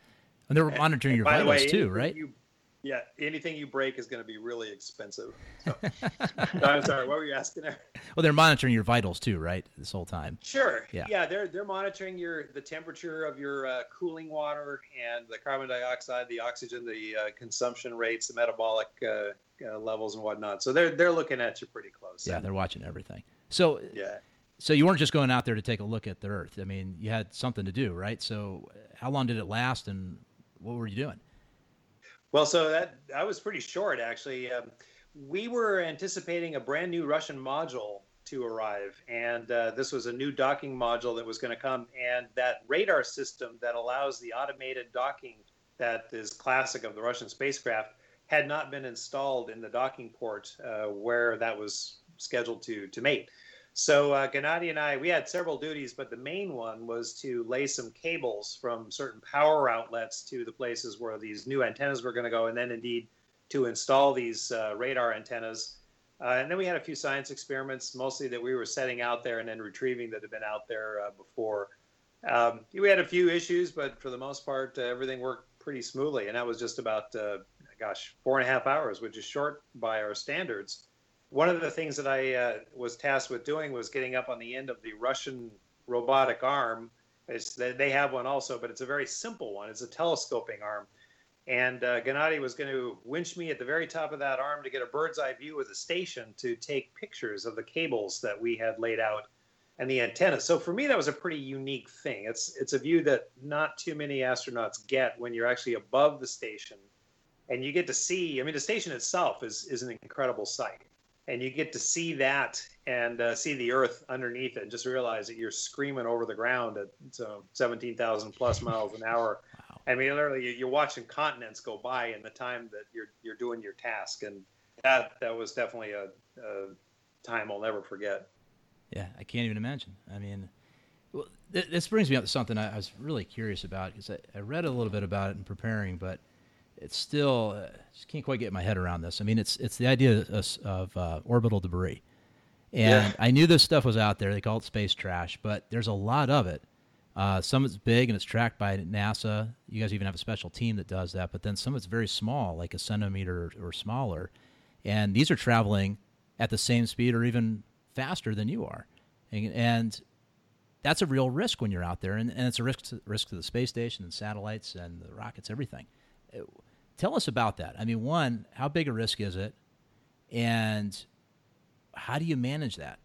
And they're monitoring and, your vitals way, too, right? You, yeah, anything you break is going to be really expensive. So. (laughs) I'm sorry, what were you asking there? Well, they're monitoring your vitals too, right? This whole time. Sure. Yeah. Yeah, they're they're monitoring your the temperature of your uh, cooling water and the carbon dioxide, the oxygen, the uh, consumption rates, the metabolic uh, uh levels, and whatnot. So they're they're looking at you pretty close. Yeah, they're watching everything. So yeah. So you weren't just going out there to take a look at the Earth. I mean, you had something to do, right? So how long did it last, and what were you doing? Well, so that I was pretty short actually. Um, we were anticipating a brand new Russian module to arrive, and uh, this was a new docking module that was going to come, and that radar system that allows the automated docking that is classic of the Russian spacecraft had not been installed in the docking port uh, where that was scheduled to to mate. So uh, Gennady and I, we had several duties, but the main one was to lay some cables from certain power outlets to the places where these new antennas were going to go, and then indeed to install these uh, radar antennas Uh, and then we had a few science experiments, mostly that we were setting out there and then retrieving that had been out there uh, before. Um, we had a few issues, but for the most part, uh, everything worked pretty smoothly. And that was just about, uh, gosh, four and a half hours, which is short by our standards. One of the things that I uh, was tasked with doing was getting up on the end of the Russian robotic arm. It's, they have one also, but it's a very simple one. It's a telescoping arm and uh, Gennady was going to winch me at the very top of that arm to get a bird's eye view of the station to take pictures of the cables that we had laid out and the antenna. So for me, that was a pretty unique thing. It's it's a view that not too many astronauts get when you're actually above the station, and you get to see. I mean, the station itself is is an incredible sight, and you get to see that and uh, see the Earth underneath it, and just realize that you're screaming over the ground at so 17,000 plus miles an hour I mean, literally, you're watching continents go by in the time that you're you're doing your task, and that that was definitely a, a time I'll never forget. Yeah, I can't even imagine. I mean, well, th- this brings me up to something I, I was really curious about because I, I, read a little bit about it in preparing, but it's still uh, just can't quite get my head around this. I mean, it's it's the idea of, of uh, orbital debris, and yeah. I knew this stuff was out there. They call it space trash, but there's a lot of it uh, some of it's big and it's tracked by NASA. You guys even have a special team that does that. But then some of it's very small, like a centimeter or, smaller. And these are traveling at the same speed or even faster than you are. And, and that's a real risk when you're out there. And, and it's a risk to, risk to the space station and satellites and the rockets, everything. Uh, tell us about that. I mean, one, how big a risk is it? And how do you manage that?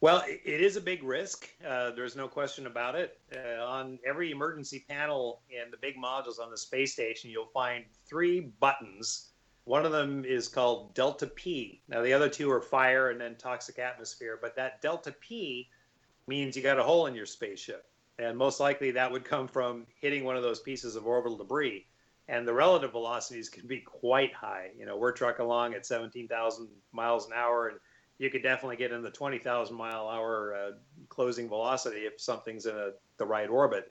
Well, it is a big risk. Uh, there's no question about it. Uh, on every emergency panel in the big modules on the space station, you'll find three buttons. One of them is called Delta P. Now, the other two are fire and then toxic atmosphere, but that Delta P means you got a hole in your spaceship. And most likely that would come from hitting one of those pieces of orbital debris. And the relative velocities can be quite high. You know, we're trucking along at 17,000 miles an hour and you could definitely get in the 20,000 mile hour uh, closing velocity if something's in a, the right orbit.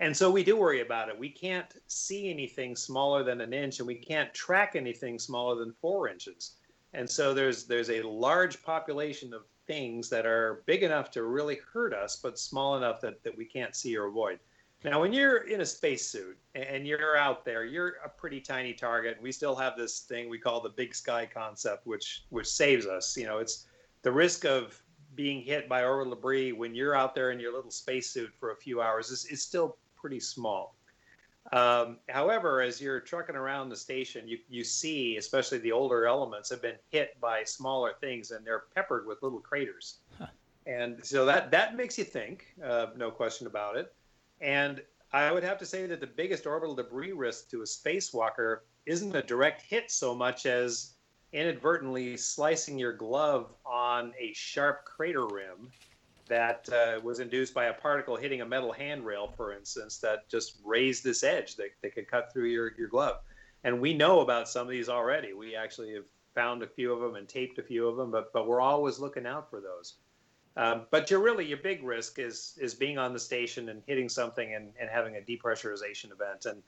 And so we do worry about it. We can't see anything smaller than an inch, and we can't track anything smaller than four inches. And so there's there's a large population of things that are big enough to really hurt us, but small enough that, that we can't see or avoid. Now, when you're in a spacesuit and you're out there, you're a pretty tiny target. We still have this thing we call the big sky concept, which which saves us. You know, it's the risk of being hit by orbital debris when you're out there in your little spacesuit for a few hours is, is still pretty small. Um, however, as you're trucking around the station, you, you see, especially the older elements, have been hit by smaller things, and they're peppered with little craters. Huh. And so that that makes you think, uh, no question about it. And I would have to say that the biggest orbital debris risk to a spacewalker isn't a direct hit so much as inadvertently slicing your glove on a sharp crater rim that uh, was induced by a particle hitting a metal handrail, for instance, that just raised this edge that, that could cut through your, your glove. And we know about some of these already. We actually have found a few of them and taped a few of them, but, but we're always looking out for those. Um, but your really your big risk is is being on the station and hitting something and, and having a depressurization event. And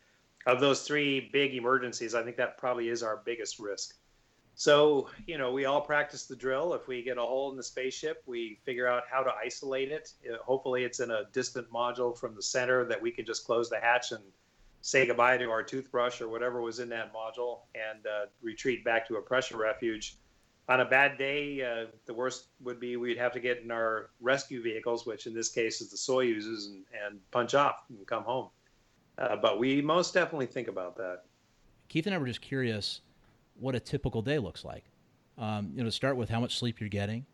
of those three big emergencies, I think that probably is our biggest risk. So, you know, we all practice the drill. If we get a hole in the spaceship, we figure out how to isolate it. Uh, hopefully, it's in a distant module from the center that we can just close the hatch and say goodbye to our toothbrush or whatever was in that module and uh, retreat back to a pressure refuge on a bad day, uh, the worst would be we'd have to get in our rescue vehicles, which in this case is the Soyuzes, and, and punch off and come home. Uh, but we most definitely think about that. Keith and I were just curious what a typical day looks like. Um, you know, to start with how much sleep you're getting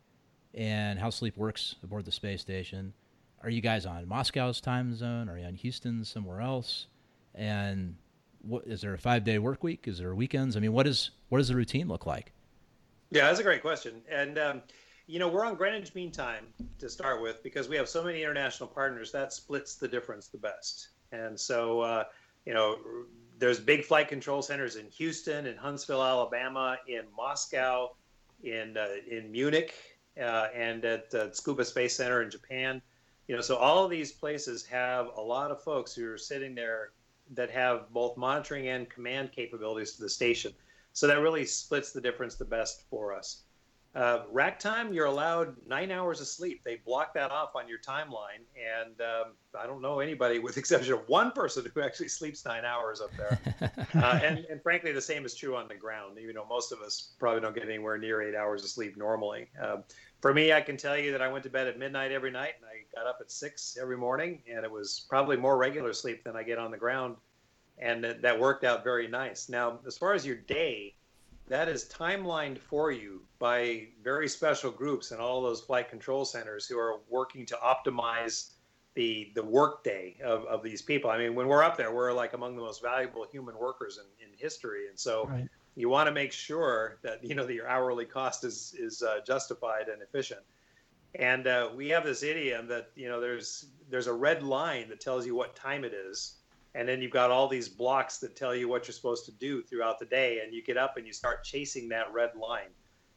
and how sleep works aboard the space station. Are you guys on Moscow's time zone? Are you on Houston somewhere else? And what, is there a five day work week? Is there weekends? I mean, what is what does the routine look like? Yeah, that's a great question. And, um, you know, we're on Greenwich Mean Time to start with because we have so many international partners that splits the difference the best. And so, uh, you know, there's big flight control centers in Houston, in Huntsville, Alabama, in Moscow, in uh, in Munich, uh, and at uh, Tsukuba Space Center in Japan. You know, so all of these places have a lot of folks who are sitting there that have both monitoring and command capabilities to the station. So that really splits the difference the best for us. Uh, rack time, you're allowed nine hours of sleep. They block that off on your timeline, and um, I don't know anybody, with the (laughs) exception of one person, who actually sleeps nine hours up there. (laughs) uh, and, and frankly, the same is true on the ground. You know, most of us probably don't get anywhere near eight hours of sleep normally. Um, for me, I can tell you that I went to bed at midnight every night, and I got up at six every morning, and it was probably more regular sleep than I get on the ground, and that, that worked out very nice. Now, as far as your day that is timelined for you by very special groups and all those flight control centers who are working to optimize the the workday of, of these people. I mean, when we're up there, we're like among the most valuable human workers in, in history, and so right. you want to make sure that you know that your hourly cost is is uh, justified and efficient. And uh, we have this idiom that you know there's there's a red line that tells you what time it is, and then you've got all these blocks that tell you what you're supposed to do throughout the day. And you get up and you start chasing that red line.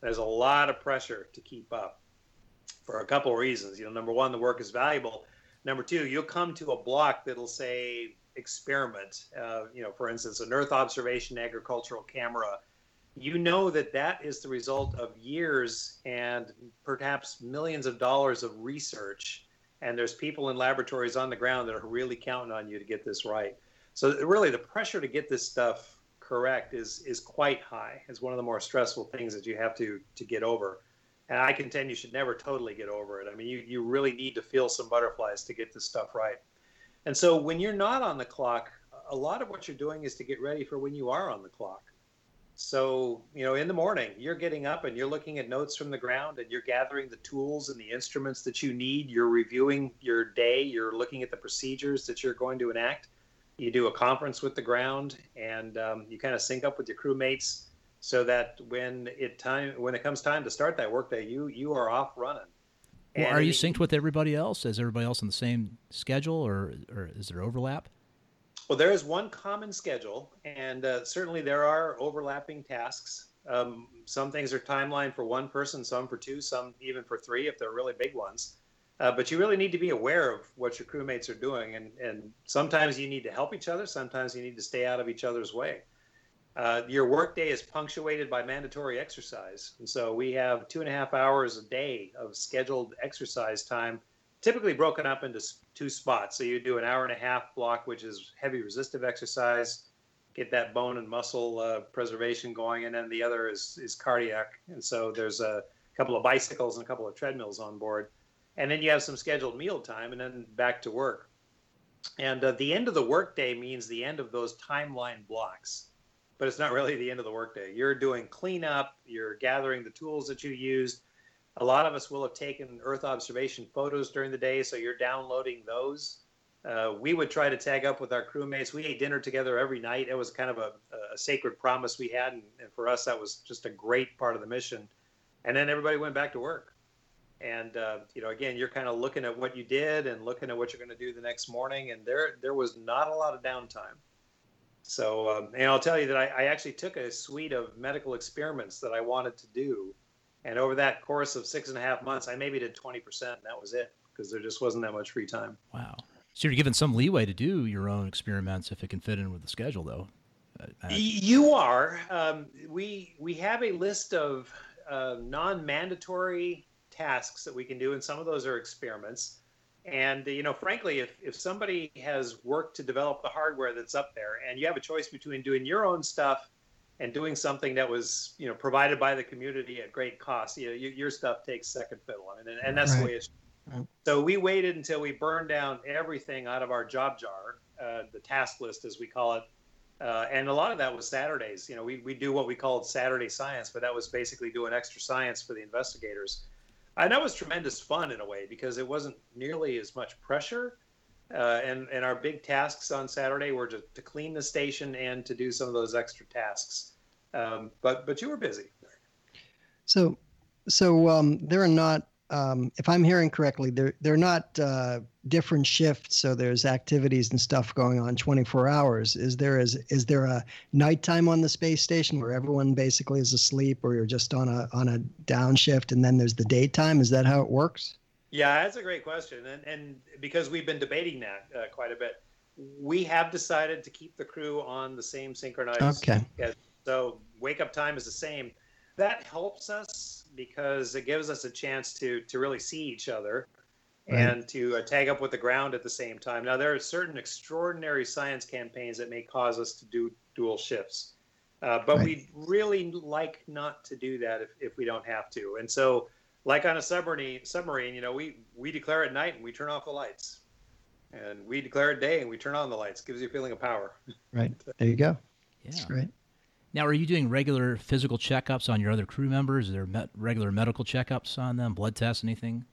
There's a lot of pressure to keep up for a couple of reasons. You know number one the work is valuable. Number two you'll come to a block that'll say experiment. Uh, you know for instance an earth observation agricultural camera. You know that that is the result of years and perhaps millions of dollars of research and there's people in laboratories on the ground that are really counting on you to get this right. So really, the pressure to get this stuff correct is is quite high. It's one of the more stressful things that you have to to get over. And I contend you should never totally get over it. I mean, you, you really need to feel some butterflies to get this stuff right. And so when you're not on the clock, a lot of what you're doing is to get ready for when you are on the clock. So, you know, in the morning, you're getting up and you're looking at notes from the ground and you're gathering the tools and the instruments that you need. You're reviewing your day, you're looking at the procedures that you're going to enact. You do a conference with the ground and um, you kind of sync up with your crewmates so that when it time when it comes time to start that workday, you you are off running. Well, are you synced with everybody else? Is everybody else on the same schedule, or or is there overlap? Well, there is one common schedule, and uh, certainly there are overlapping tasks. Um, some things are timeline for one person, some for two, some even for three if they're really big ones. Uh, but you really need to be aware of what your crewmates are doing, and, and sometimes you need to help each other, sometimes you need to stay out of each other's way. Uh, your workday is punctuated by mandatory exercise, and so we have two and a half hours a day of scheduled exercise time typically broken up into two spots. So you do an hour and a half block, which is heavy resistive exercise, get that bone and muscle uh, preservation going, and then the other is is cardiac. And so there's a couple of bicycles and a couple of treadmills on board, and then you have some scheduled meal time, and then back to work. And uh, the end of the workday means the end of those timeline blocks, but it's not really the end of the workday. You're doing cleanup, you're gathering the tools that you used a lot of us will have taken Earth observation photos during the day, so you're downloading those. Uh, we would try to tag up with our crewmates. We ate dinner together every night. It was kind of a, a sacred promise we had, and, and, for us, that was just a great part of the mission. And then everybody went back to work. And uh, you know, again, you're kind of looking at what you did and looking at what you're going to do the next morning. And there, there was not a lot of downtime. So, um, and I'll tell you that I, I actually took a suite of medical experiments that I wanted to do and over that course of six and a half months, I maybe did 20%, and that was it because there just wasn't that much free time. Wow. So you're given some leeway to do your own experiments if it can fit in with the schedule, though. You are. Um, we we have a list of uh, non-mandatory tasks that we can do, and some of those are experiments. And you know, frankly, if if somebody has worked to develop the hardware that's up there, and you have a choice between doing your own stuff and doing something that was you know provided by the community at great cost. You know, you, your stuff takes second fiddle. I mean, and, and that's right. the way it's. Right. So we waited until we burned down everything out of our job jar, uh, the task list as we call it, uh, and a lot of that was Saturdays. You know, we we do what we called Saturday science, but that was basically doing extra science for the investigators. And that was tremendous fun in a way because it wasn't nearly as much pressure. Uh, and and our big tasks on Saturday were to, to clean the station and to do some of those extra tasks. Um, but but you were busy. So so um, there are not, um, if I'm hearing correctly, they're they're not uh, different shifts. So there's activities and stuff going on 24 hours. Is there is is there a nighttime on the space station where everyone basically is asleep, or you're just on a on a downshift, and then there's the daytime? Is that how it works? Yeah, that's a great question, and and because we've been debating that uh, quite a bit, we have decided to keep the crew on the same synchronized. Okay. So wake up time is the same. That helps us because it gives us a chance to to really see each other Right. and to uh, tag up with the ground at the same time. Now there are certain extraordinary science campaigns that may cause us to do dual shifts, uh, but Right. we really like not to do that if, if we don't have to. And so, like on a submarine, submarine, you know, we we declare at night and we turn off the lights, and we declare at day and we turn on the lights. Gives you a feeling of power. Right. There you go. Yeah. That's great. Now, are you doing regular physical checkups on your other crew members? Are there met, regular medical checkups on them, blood tests, anything?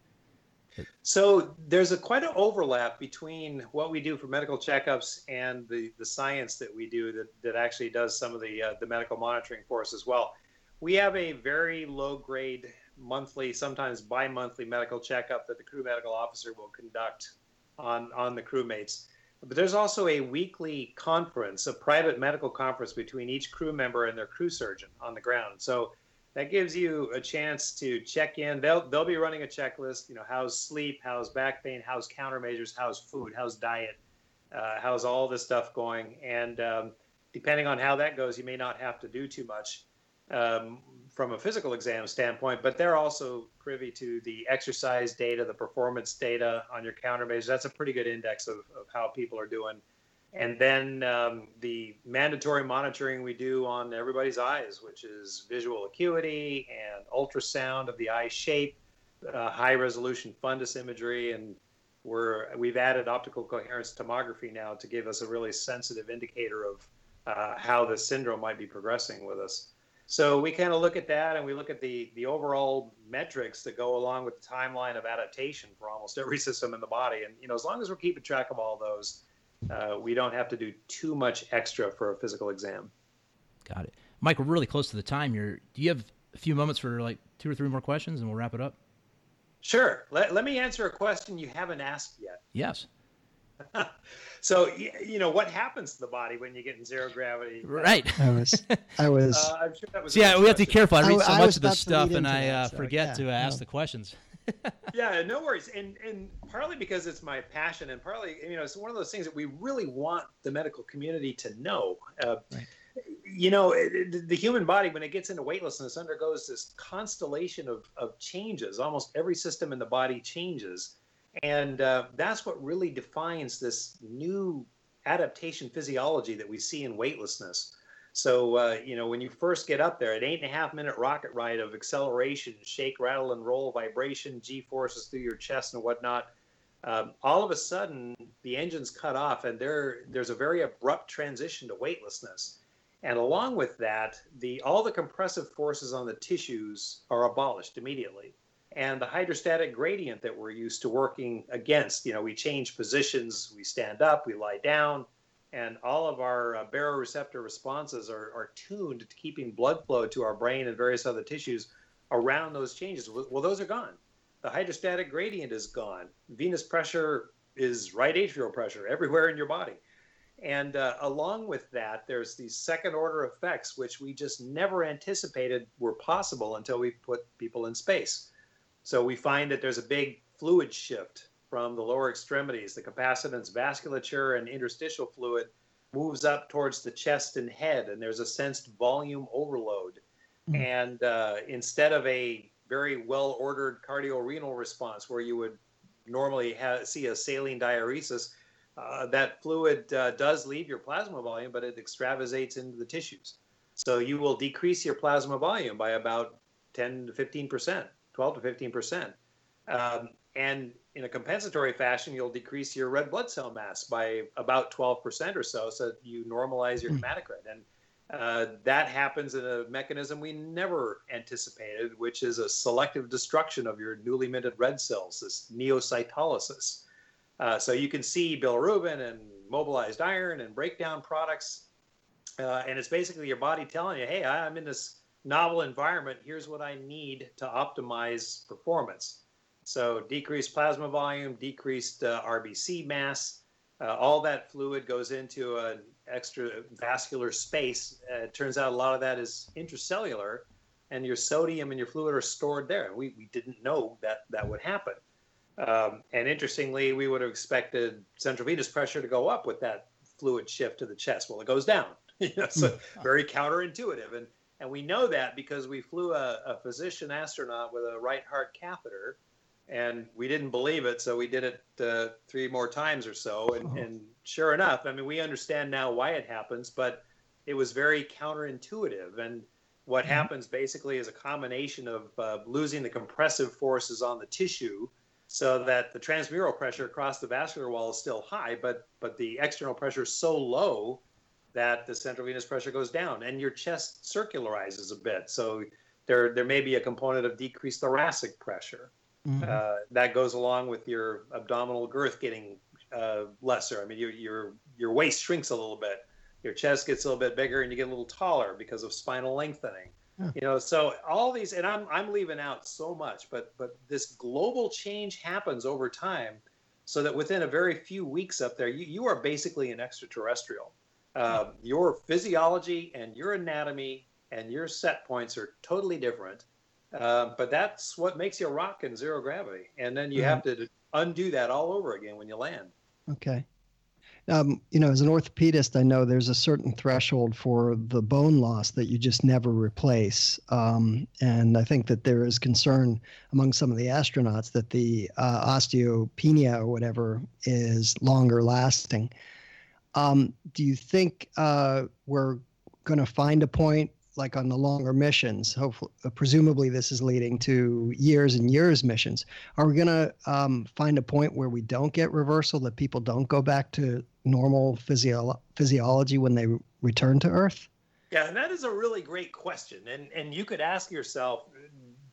So there's a quite an overlap between what we do for medical checkups and the, the science that we do that, that actually does some of the uh, the medical monitoring for us as well. We have a very low grade monthly, sometimes bi-monthly medical checkup that the crew medical officer will conduct on on the crewmates. But there's also a weekly conference, a private medical conference between each crew member and their crew surgeon on the ground. So that gives you a chance to check in. They'll they'll be running a checklist. You know, how's sleep, how's back pain, how's countermeasures, how's food, how's diet, uh, how's all this stuff going. And um, depending on how that goes, you may not have to do too much um, from a physical exam standpoint. But they're also privy to the exercise data, the performance data on your countermeasures. That's a pretty good index of, of how people are doing. And then um, the mandatory monitoring we do on everybody's eyes, which is visual acuity and ultrasound of the eye shape, uh, high resolution fundus imagery, and we're we've added optical coherence tomography now to give us a really sensitive indicator of uh, how the syndrome might be progressing with us. So we kind of look at that, and we look at the the overall metrics that go along with the timeline of adaptation for almost every (laughs) system in the body. And you know, as long as we're keeping track of all those, uh, we don't have to do too much extra for a physical exam. Got it. Mike, we're really close to the time here. Do you have a few moments for like two or three more questions and we'll wrap it up? Sure. Let, let me answer a question you haven't asked yet. Yes. So, you know, what happens to the body when you get in zero gravity? Right. I was, I (laughs) was. Uh, I'm sure that was So yeah, we have to be careful. I I read so I much was of this stuff and I that, uh, so, forget yeah, to ask no. the questions. (laughs) yeah, no worries. And and partly because it's my passion, and partly you know it's one of those things that we really want the medical community to know. Uh, Right. You know, it, it- the human body when it gets into weightlessness undergoes this constellation of of changes. Almost every system in the body changes, and uh, that's what really defines this new adaptation physiology that we see in weightlessness. So, uh, you know, when you first get up there, an eight and a half minute rocket ride of acceleration, shake, rattle, and roll, vibration, G forces through your chest and whatnot, um, all of a sudden the engine's cut off and there there's a very abrupt transition to weightlessness. And along with that, the all the compressive forces on the tissues are abolished immediately. And the hydrostatic gradient that we're used to working against, you know, we change positions, we stand up, we lie down, and all of our uh, baroreceptor responses are, are tuned to keeping blood flow to our brain and various other tissues around those changes. Well, those are gone. The hydrostatic gradient is gone. Venous pressure is right atrial pressure everywhere in your body. And uh, along with that, there's these second order effects, which we just never anticipated were possible until we put people in space. So we find that there's a big fluid shift from the lower extremities. The capacitance vasculature and interstitial fluid moves up towards the chest and head, and there's a sensed volume overload. Mm. And uh, instead of a very well ordered cardiorenal response where you would normally ha- see a saline diuresis, uh, that fluid uh, does leave your plasma volume, but it extravasates into the tissues. So you will decrease your plasma volume by about 10 to 15 percent, 12 to 15 percent. Um, and in a compensatory fashion, you'll decrease your red blood cell mass by about 12 percent or so, so you normalize your Hmm. hematocrit. And uh, that happens in a mechanism we never anticipated, which is a selective destruction of your newly minted red cells, this neocytolysis. Uh, so you can see bilirubin and mobilized iron and breakdown products. Uh, and it's basically your body telling you, hey, I'm in this novel environment. Here's what I need to optimize performance. So decreased plasma volume, decreased uh, RBC mass, uh, all that fluid goes into an extra vascular space. Uh, it turns out a lot of that is intracellular, and your sodium and your fluid are stored there. We, we didn't know that that would happen. Um, and interestingly, we would have expected central venous pressure to go up with that fluid shift to the chest. Well, it goes down. (laughs) You know, so very counterintuitive. And And we know that because we flew a, a physician astronaut with a right heart catheter, and we didn't believe it, so we did it uh, three more times or so. And, Oh. and sure enough, I mean, we understand now why it happens, but it was very counterintuitive. And what happens basically is a combination of uh, losing the compressive forces on the tissue so that the transmural pressure across the vascular wall is still high, but but the external pressure is so low that the central venous pressure goes down and your chest circularizes a bit. So there there may be a component of decreased thoracic pressure. Mhm. Uh, that goes along with your abdominal girth getting uh, lesser. I mean, your your your waist shrinks a little bit, your chest gets a little bit bigger, and you get a little taller because of spinal lengthening. Yeah. You know, so all these, and I'm I'm leaving out so much, but but this global change happens over time, so that within a very few weeks up there, you you are basically an extraterrestrial. Uh, your physiology and your anatomy and your set points are totally different. Uh, but that's what makes you rock in zero gravity. And then you Mhm. have to undo that all over again when you land. Okay. Um, you know, as an orthopedist, I know there's a certain threshold for the bone loss that you just never replace. Um, and I think that there is concern among some of the astronauts that the uh, osteopenia or whatever is longer lasting. Um, do you think uh, we're going to find a point like on the longer missions? Hopefully, uh, presumably, this is leading to years and years missions. Are we going to um, find a point where we don't get reversal, that people don't go back to normal physio- physiology when they return to Earth? Yeah, and that is a really great question. And and you could ask yourself,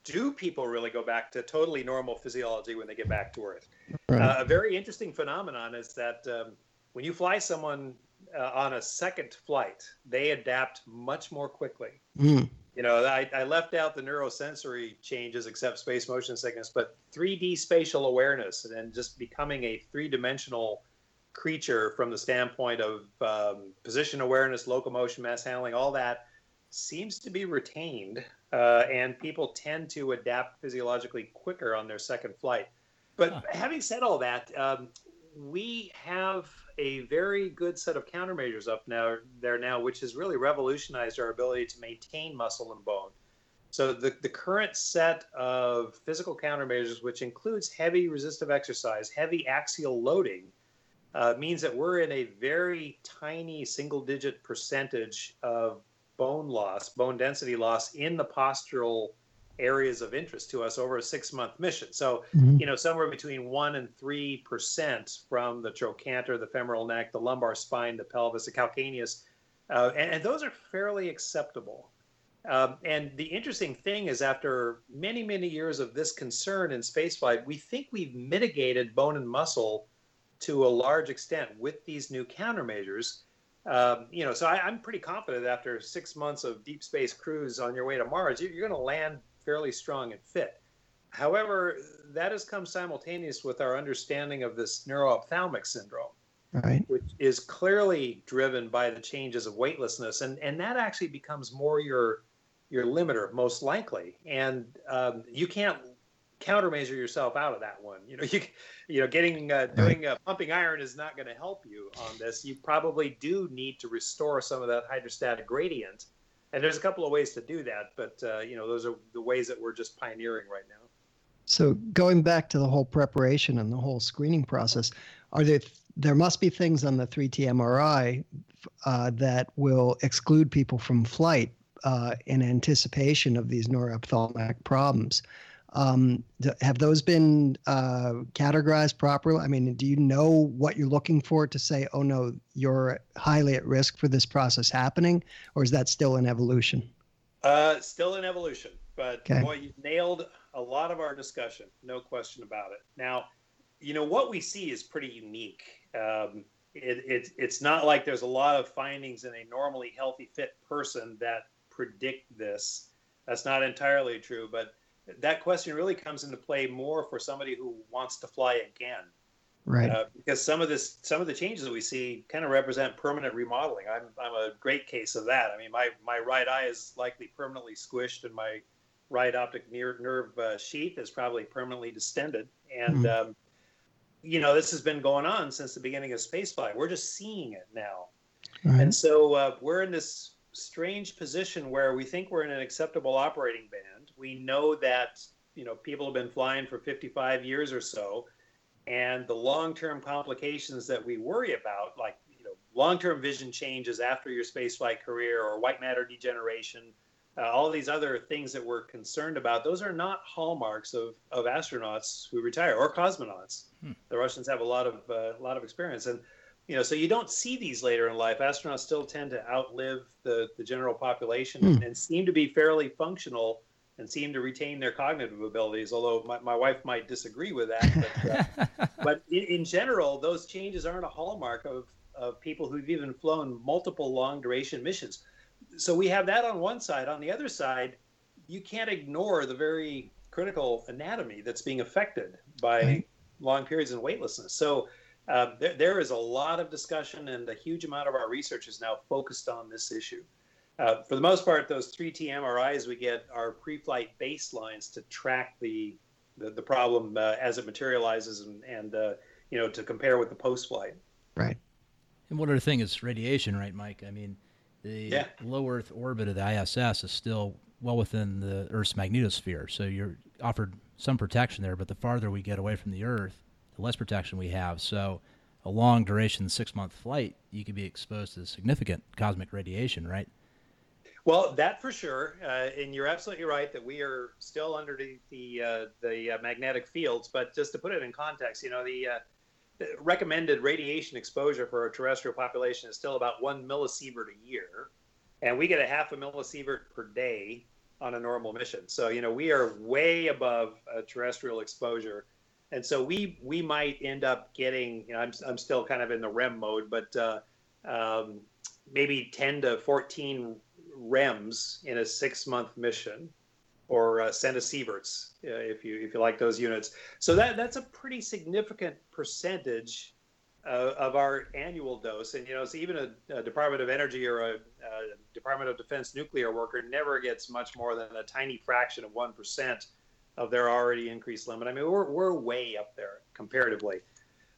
do people really go back to totally normal physiology when they get back to Earth? Right. Uh, a very interesting phenomenon is that um, when you fly someone uh, on a second flight, they adapt much more quickly. Mm. You know, I, I left out the neurosensory changes except space motion sickness, but 3D spatial awareness and just becoming a three dimensional creature from the standpoint of um, position awareness, locomotion, mass handling, all that seems to be retained. Uh, and people tend to adapt physiologically quicker on their second flight. But Huh. having said all that, um, we have a very good set of countermeasures up now there now, which has really revolutionized our ability to maintain muscle and bone. So the, the current set of physical countermeasures, which includes heavy resistive exercise, heavy axial loading, uh, means that we're in a very tiny single digit percentage of bone loss, bone density loss in the postural areas of interest to us over a six month mission. So Mhm. you know, somewhere between one and three percent from the trochanter, the femoral neck, the lumbar spine, the pelvis, the calcaneus, uh, and, and those are fairly acceptable. Um, and the interesting thing is, after many, many years of this concern in spaceflight, we think we've mitigated bone and muscle to a large extent with these new countermeasures. Um, you know, so I, I'm pretty confident after six months of deep space cruise on your way to Mars, you're, you're going to land fairly strong and fit. However, that has come simultaneous with our understanding of this neuroophthalmic syndrome, Right. which is clearly driven by the changes of weightlessness, and and that actually becomes more your your limiter most likely, and um, you can't countermeasure yourself out of that one. You know, (laughs) you you know, getting uh, doing uh, pumping iron is not going to help you on this. You probably do need to restore some of that hydrostatic gradient, and there's a couple of ways to do that. But uh, you know, those are the ways that we're just pioneering right now. So going back to the whole preparation and the whole screening process, are there there must be things on the 3T MRI uh, that will exclude people from flight uh, in anticipation of these neuroophthalmic problems. Um, have those been uh, categorized properly? I mean, do you know what you're looking for to say, oh no, you're highly at risk for this process happening, or is that still in evolution? Uh, still in evolution, but Okay. boy, you nailed a lot of our discussion. No question about it. Now, you know what we see is pretty unique. Um, it, it, it's not like there's a lot of findings in a normally healthy, fit person that predict this. That's not entirely true, but that question really comes into play more for somebody who wants to fly again. Right. Uh, because some of this, some of the changes that we see kind of represent permanent remodeling. I'm, I'm a great case of that. I mean, my, my right eye is likely permanently squished, and my right optic ner- nerve uh, sheath is probably permanently distended. And Mhm. um, you know, this has been going on since the beginning of spaceflight. We're just seeing it now. Right. And so uh, we're in this strange position where we think we're in an acceptable operating band. We know that you know people have been flying for 55 years or so, and the long-term complications that we worry about, like you know long-term vision changes after your spaceflight career or white matter degeneration, uh, all these other things that we're concerned about, those are not hallmarks of, of astronauts who retire or cosmonauts. Hmm. The Russians have a lot of uh, a lot of experience, and you know, so you don't see these later in life. Astronauts still tend to outlive the, the general population hmm. and seem to be fairly functional and seem to retain their cognitive abilities. Although my, my wife might disagree with that, but, uh, (laughs) but in, in general, those changes aren't a hallmark of of people who've even flown multiple long duration missions so we have that on one side. On the other side, you can't ignore the very critical anatomy that's being affected by right. long periods of weightlessness. So uh, there, there is a lot of discussion, and a huge amount of our research is now focused on this issue. Uh, for the most part, those 3T MRIs we get are pre-flight baselines to track the the, the problem uh, as it materializes, and, and uh, you know to compare with the post-flight. Right. And one other thing is radiation, right, Mike? I mean, the yeah. low Earth orbit of the ISS is still well within the Earth's magnetosphere, so you're offered some protection there. But the farther we get away from the Earth, the less protection we have. So, a long duration, six month flight, you could be exposed to significant cosmic radiation, right? Well, that for sure, uh, and you're absolutely right that we are still under the the, uh, the uh, magnetic fields. But just to put it in context, you know the uh, recommended radiation exposure for a terrestrial population is still about one millisievert a year, and we get a half a millisievert per day on a normal mission. So you know we are way above a terrestrial exposure, and so we we might end up getting. You know, I'm I'm still kind of in the REM mode, but uh, um, maybe 10 to 14 REMs in a six month mission or uh, centisieverts, uh, if you if you like those units. So that that's a pretty significant percentage uh, of our annual dose. And you know, so even a, a Department of Energy or a, a, Department of Defense nuclear worker never gets much more than a tiny fraction of one percent of their already increased limit. I mean, we're we're way up there comparatively.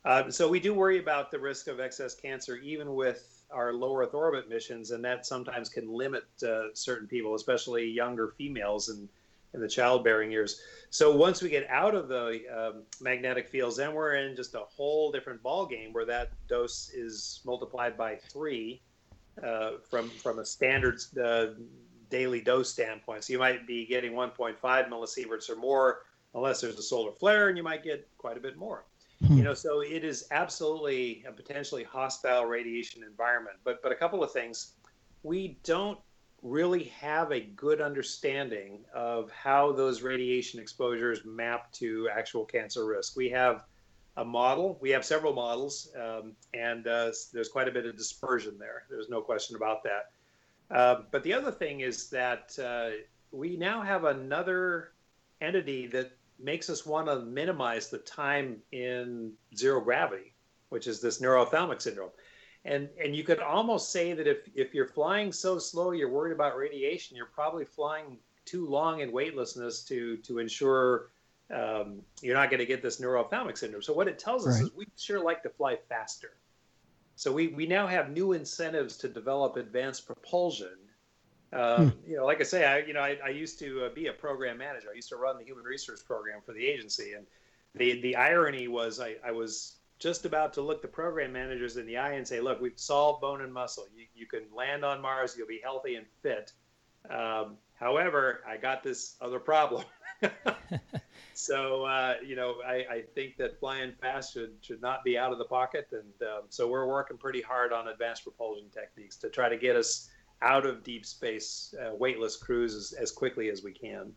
Uh, so we do worry about the risk of excess cancer, even with our low Earth orbit missions, and that sometimes can limit uh, certain people, especially younger females and in the childbearing years. So once we get out of the um, magnetic fields, then we're in just a whole different ball game where that dose is multiplied by three uh, from from a standard uh, daily dose standpoint. So you might be getting 1.5 millisieverts or more, unless there's a solar flare, and you might get quite a bit more. Hmm. You know, so it is absolutely a potentially hostile radiation environment. But but a couple of things, we don't really have a good understanding of how those radiation exposures map to actual cancer risk. We have a model, we have several models, um, and uh, there's quite a bit of dispersion there. There's no question about that. Uh, but the other thing is that uh, we now have another entity that makes us want to minimize the time in zero gravity, which is this neuro-ophthalmic syndrome. And and you could almost say that if if you're flying so slow you're worried about radiation you're probably flying too long in weightlessness to to ensure um, you're not going to get this neuro-ophthalmic syndrome. So what it tells us right. is we sure like to fly faster. So we we now have new incentives to develop advanced propulsion um, hmm. you know like i say i you know i, I used to uh, be a program manager i used to run the human research program for the agency and the the irony was i, I was just about to look the program managers in the eye and say, look, we've solved bone and muscle. You, you can land on Mars, you'll be healthy and fit. Um, however, I got this other problem. (laughs) so, uh, you know, I, I, think that flying fast should, should not be out of the pocket. And um, so we're working pretty hard on advanced propulsion techniques to try to get us out of deep space uh, weightless cruises as quickly as we can.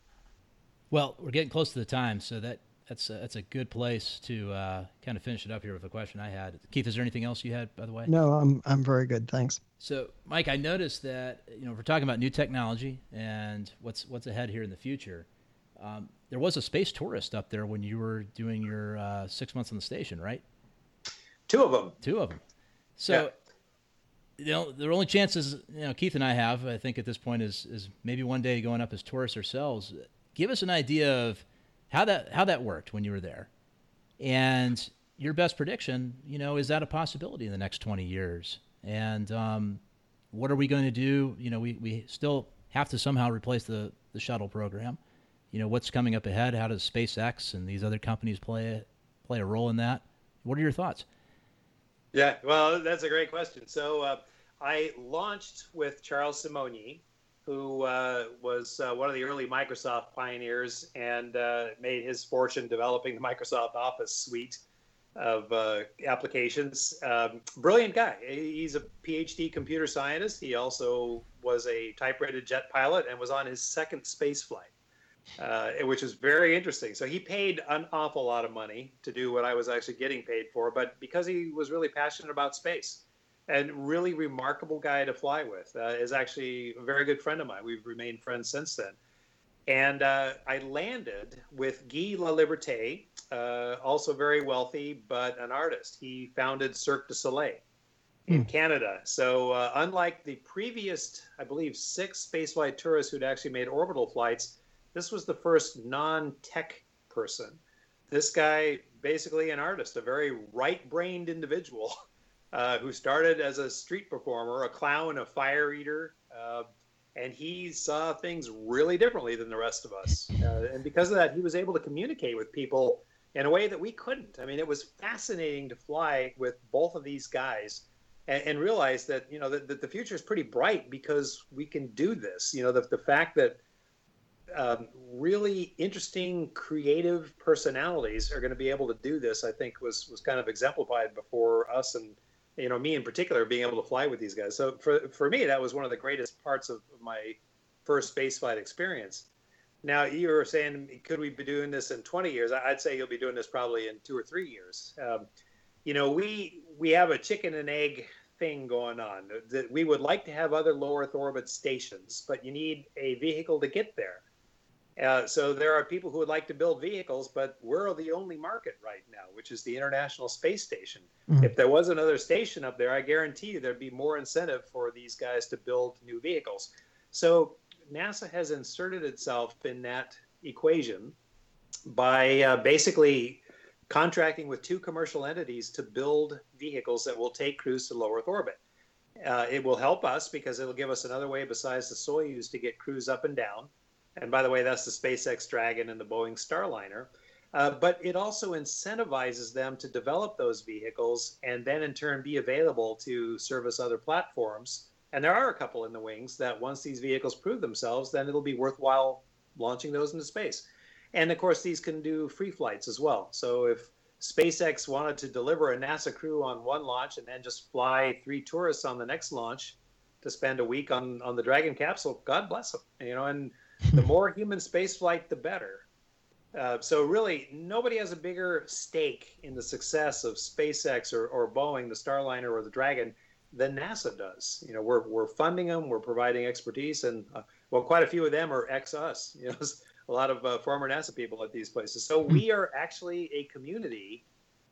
Well, we're getting close to the time, so that that's a, that's a good place to uh, kind of finish it up here with a question I had. Keith, is there anything else you had, by the way? No, I'm I'm very good, thanks. So, Mike, I noticed that you know we're talking about new technology and what's what's ahead here in the future. Um, there was a space tourist up there when you were doing your uh, six months on the station, right? Two of them. Two of them. So. Yeah. You know, the only chances you know Keith and I have, I think, at this point is is maybe one day going up as tourists ourselves. Give us an idea of how that how that worked when you were there, and your best prediction, you know, is that a possibility in the next 20 years? And um, what are we going to do? You know, we, we still have to somehow replace the, the shuttle program. You know, what's coming up ahead? How does SpaceX and these other companies play play a role in that? What are your thoughts? Yeah, well, that's a great question. So uh, I launched with Charles Simonyi, who uh, was uh, one of the early Microsoft pioneers and uh, made his fortune developing the Microsoft Office suite of uh, applications. Um, brilliant guy. He's a PhD computer scientist. He also was a type-rated jet pilot and was on his second space flight, uh, which is very interesting. So he paid an awful lot of money to do what I was actually getting paid for, but because he was really passionate about space and really remarkable guy to fly with. Uh, is actually a very good friend of mine. We've remained friends since then. And uh, I landed with Guy Laliberté, uh, also very wealthy, but an artist. He founded Cirque du Soleil in hmm. Canada. So, uh, unlike the previous, I believe, six spaceflight tourists who'd actually made orbital flights, this was the first non tech person. This guy, basically an artist, a very right brained individual (laughs) uh, who started as a street performer, a clown, a fire eater, uh, and he saw things really differently than the rest of us. Uh, and because of that, he was able to communicate with people in a way that we couldn't. I mean, it was fascinating to fly with both of these guys and, and realize that you know that, that, the future is pretty bright because we can do this. You know, the the fact that um, really interesting, creative personalities are going to be able to do this, I think, was was kind of exemplified before us and you know, me in particular, being able to fly with these guys. So for for me, that was one of the greatest parts of, my first spaceflight experience. Now you were saying, could we be doing this in 20 years? I'd say you'll be doing this probably in two or three years. Um, you know, we we have a chicken and egg thing going on. That we would like to have other low Earth orbit stations, but you need a vehicle to get there. Uh, so there are people who would like to build vehicles, but we're the only market right now, which is the International Space Station. Mm-hmm. If there was another station up there, I guarantee you there'd be more incentive for these guys to build new vehicles. So NASA has inserted itself in that equation by uh, basically contracting with two commercial entities to build vehicles that will take crews to low Earth orbit. Uh, it will help us because it'll give us another way besides the Soyuz to get crews up and down. And by the way, that's the SpaceX Dragon and the Boeing Starliner. Uh, but it also incentivizes them to develop those vehicles and then in turn be available to service other platforms. And there are a couple in the wings that once these vehicles prove themselves, then it'll be worthwhile launching those into space. And of course, these can do free flights as well. So if SpaceX wanted to deliver a NASA crew on one launch and then just fly three tourists on the next launch to spend a week on, on the Dragon capsule, God bless them. You know, and the more human spaceflight, the better. Uh, so really, nobody has a bigger stake in the success of SpaceX or, or Boeing, the Starliner or the Dragon, than NASA does. You know, we're we're funding them, we're providing expertise, and uh, well, quite a few of them are ex us. (laughs) You know, a lot of uh, former NASA people at these places. So we are actually a community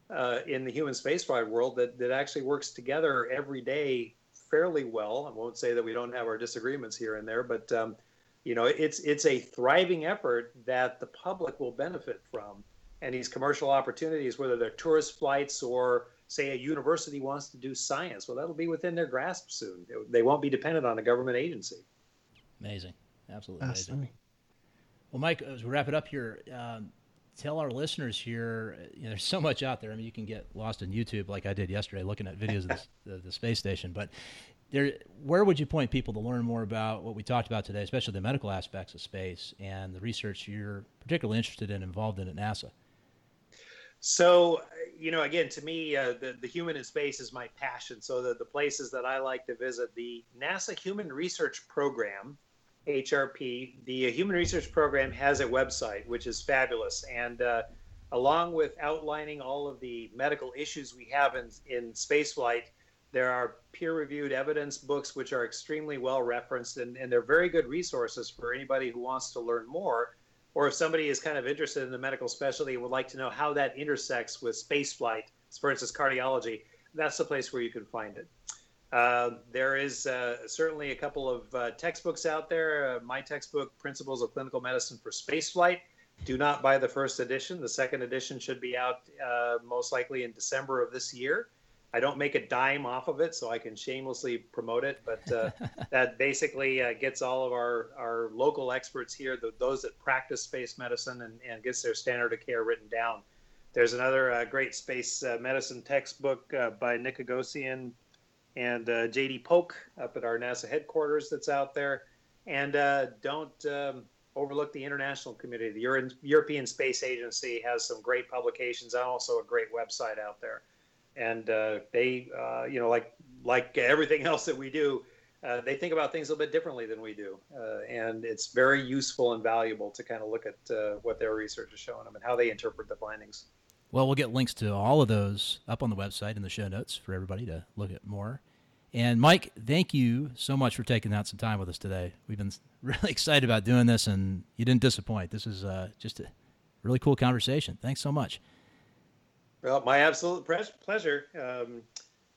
uh, in the human spaceflight world that that actually works together every day fairly well. I won't say that we don't have our disagreements here and there, but um, you know it's it's a thriving effort that the public will benefit from. And these commercial opportunities whether they're tourist flights or say a university wants to do science well that'll be within their grasp soon. They won't be dependent on a government agency. Amazing. Absolutely amazing. well mike as we wrap it up here um, tell our listeners here you know, there's so much out there. I mean you can get lost in youtube like i did yesterday looking at videos of the, the, the space station. But there, where would you point people to learn more about what we talked about today, especially the medical aspects of space and the research you're particularly interested in, involved in at NASA? So, you know, again, to me, uh, the, the human in space is my passion. So, the, the places that I like to visit, the NASA Human Research Program, HRP, the Human Research Program has a website, which is fabulous. And uh, along with outlining all of the medical issues we have in, in spaceflight, there are peer reviewed evidence books which are extremely well referenced and, and they're very good resources for anybody who wants to learn more. Or if somebody is kind of interested in the medical specialty and would like to know how that intersects with spaceflight, for instance, cardiology, that's the place where you can find it. Uh, there is uh, certainly a couple of uh, textbooks out there. Uh, my textbook, Principles of Clinical Medicine for Spaceflight. Do not buy the first edition. The second edition should be out uh, most likely in December of this year. I don't make a dime off of it, so I can shamelessly promote it. But uh, (laughs) that basically uh, gets all of our, our local experts here, the, those that practice space medicine, and, and gets their standard of care written down. There's another uh, great space uh, medicine textbook uh, by Nicogossian and uh, JD Polk up at our NASA headquarters that's out there. And don't um, overlook the international community. The Euro- European Space Agency has some great publications and also a great website out there and uh, they, uh, you know, like like everything (laughs) else that we do, uh, they think about things a little bit differently than we do, uh, and it's very useful and valuable to kind of look at uh, what their research is showing them and how they interpret the findings. Well, we'll get links to all of those up on the website in the show notes for everybody to look at more. And Mike, thank you so much for taking out some time with us today. We've been (laughs) really excited about doing this, and you didn't disappoint. This is uh, just a really cool conversation. Thanks so much. Well, my absolute pleasure. Um,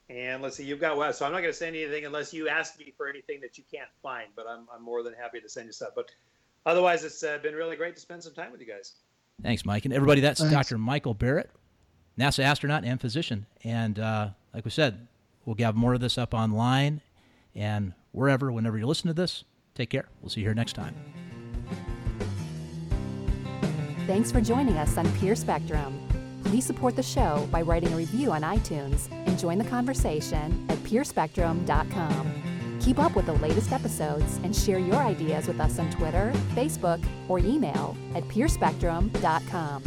and let's see, you've got well, so I'm not going to send anything unless you ask me for anything that you can't find. But I'm, I'm more than happy to send you stuff. But otherwise, it's uh, been really great to spend some time with you guys. Thanks, Mike, and everybody. That's Thanks. Dr. Michael Barratt, NASA astronaut and physician. And uh, like we said, we'll have more of this up online and wherever, whenever you listen to this. Take care. We'll see you here next time. Thanks for joining us on Peer Spectrum. Please support the show by writing a review on iTunes and join the conversation at peerspectrum.com. Keep up with the latest episodes and share your ideas with us on Twitter, Facebook, or email at peerspectrum.com.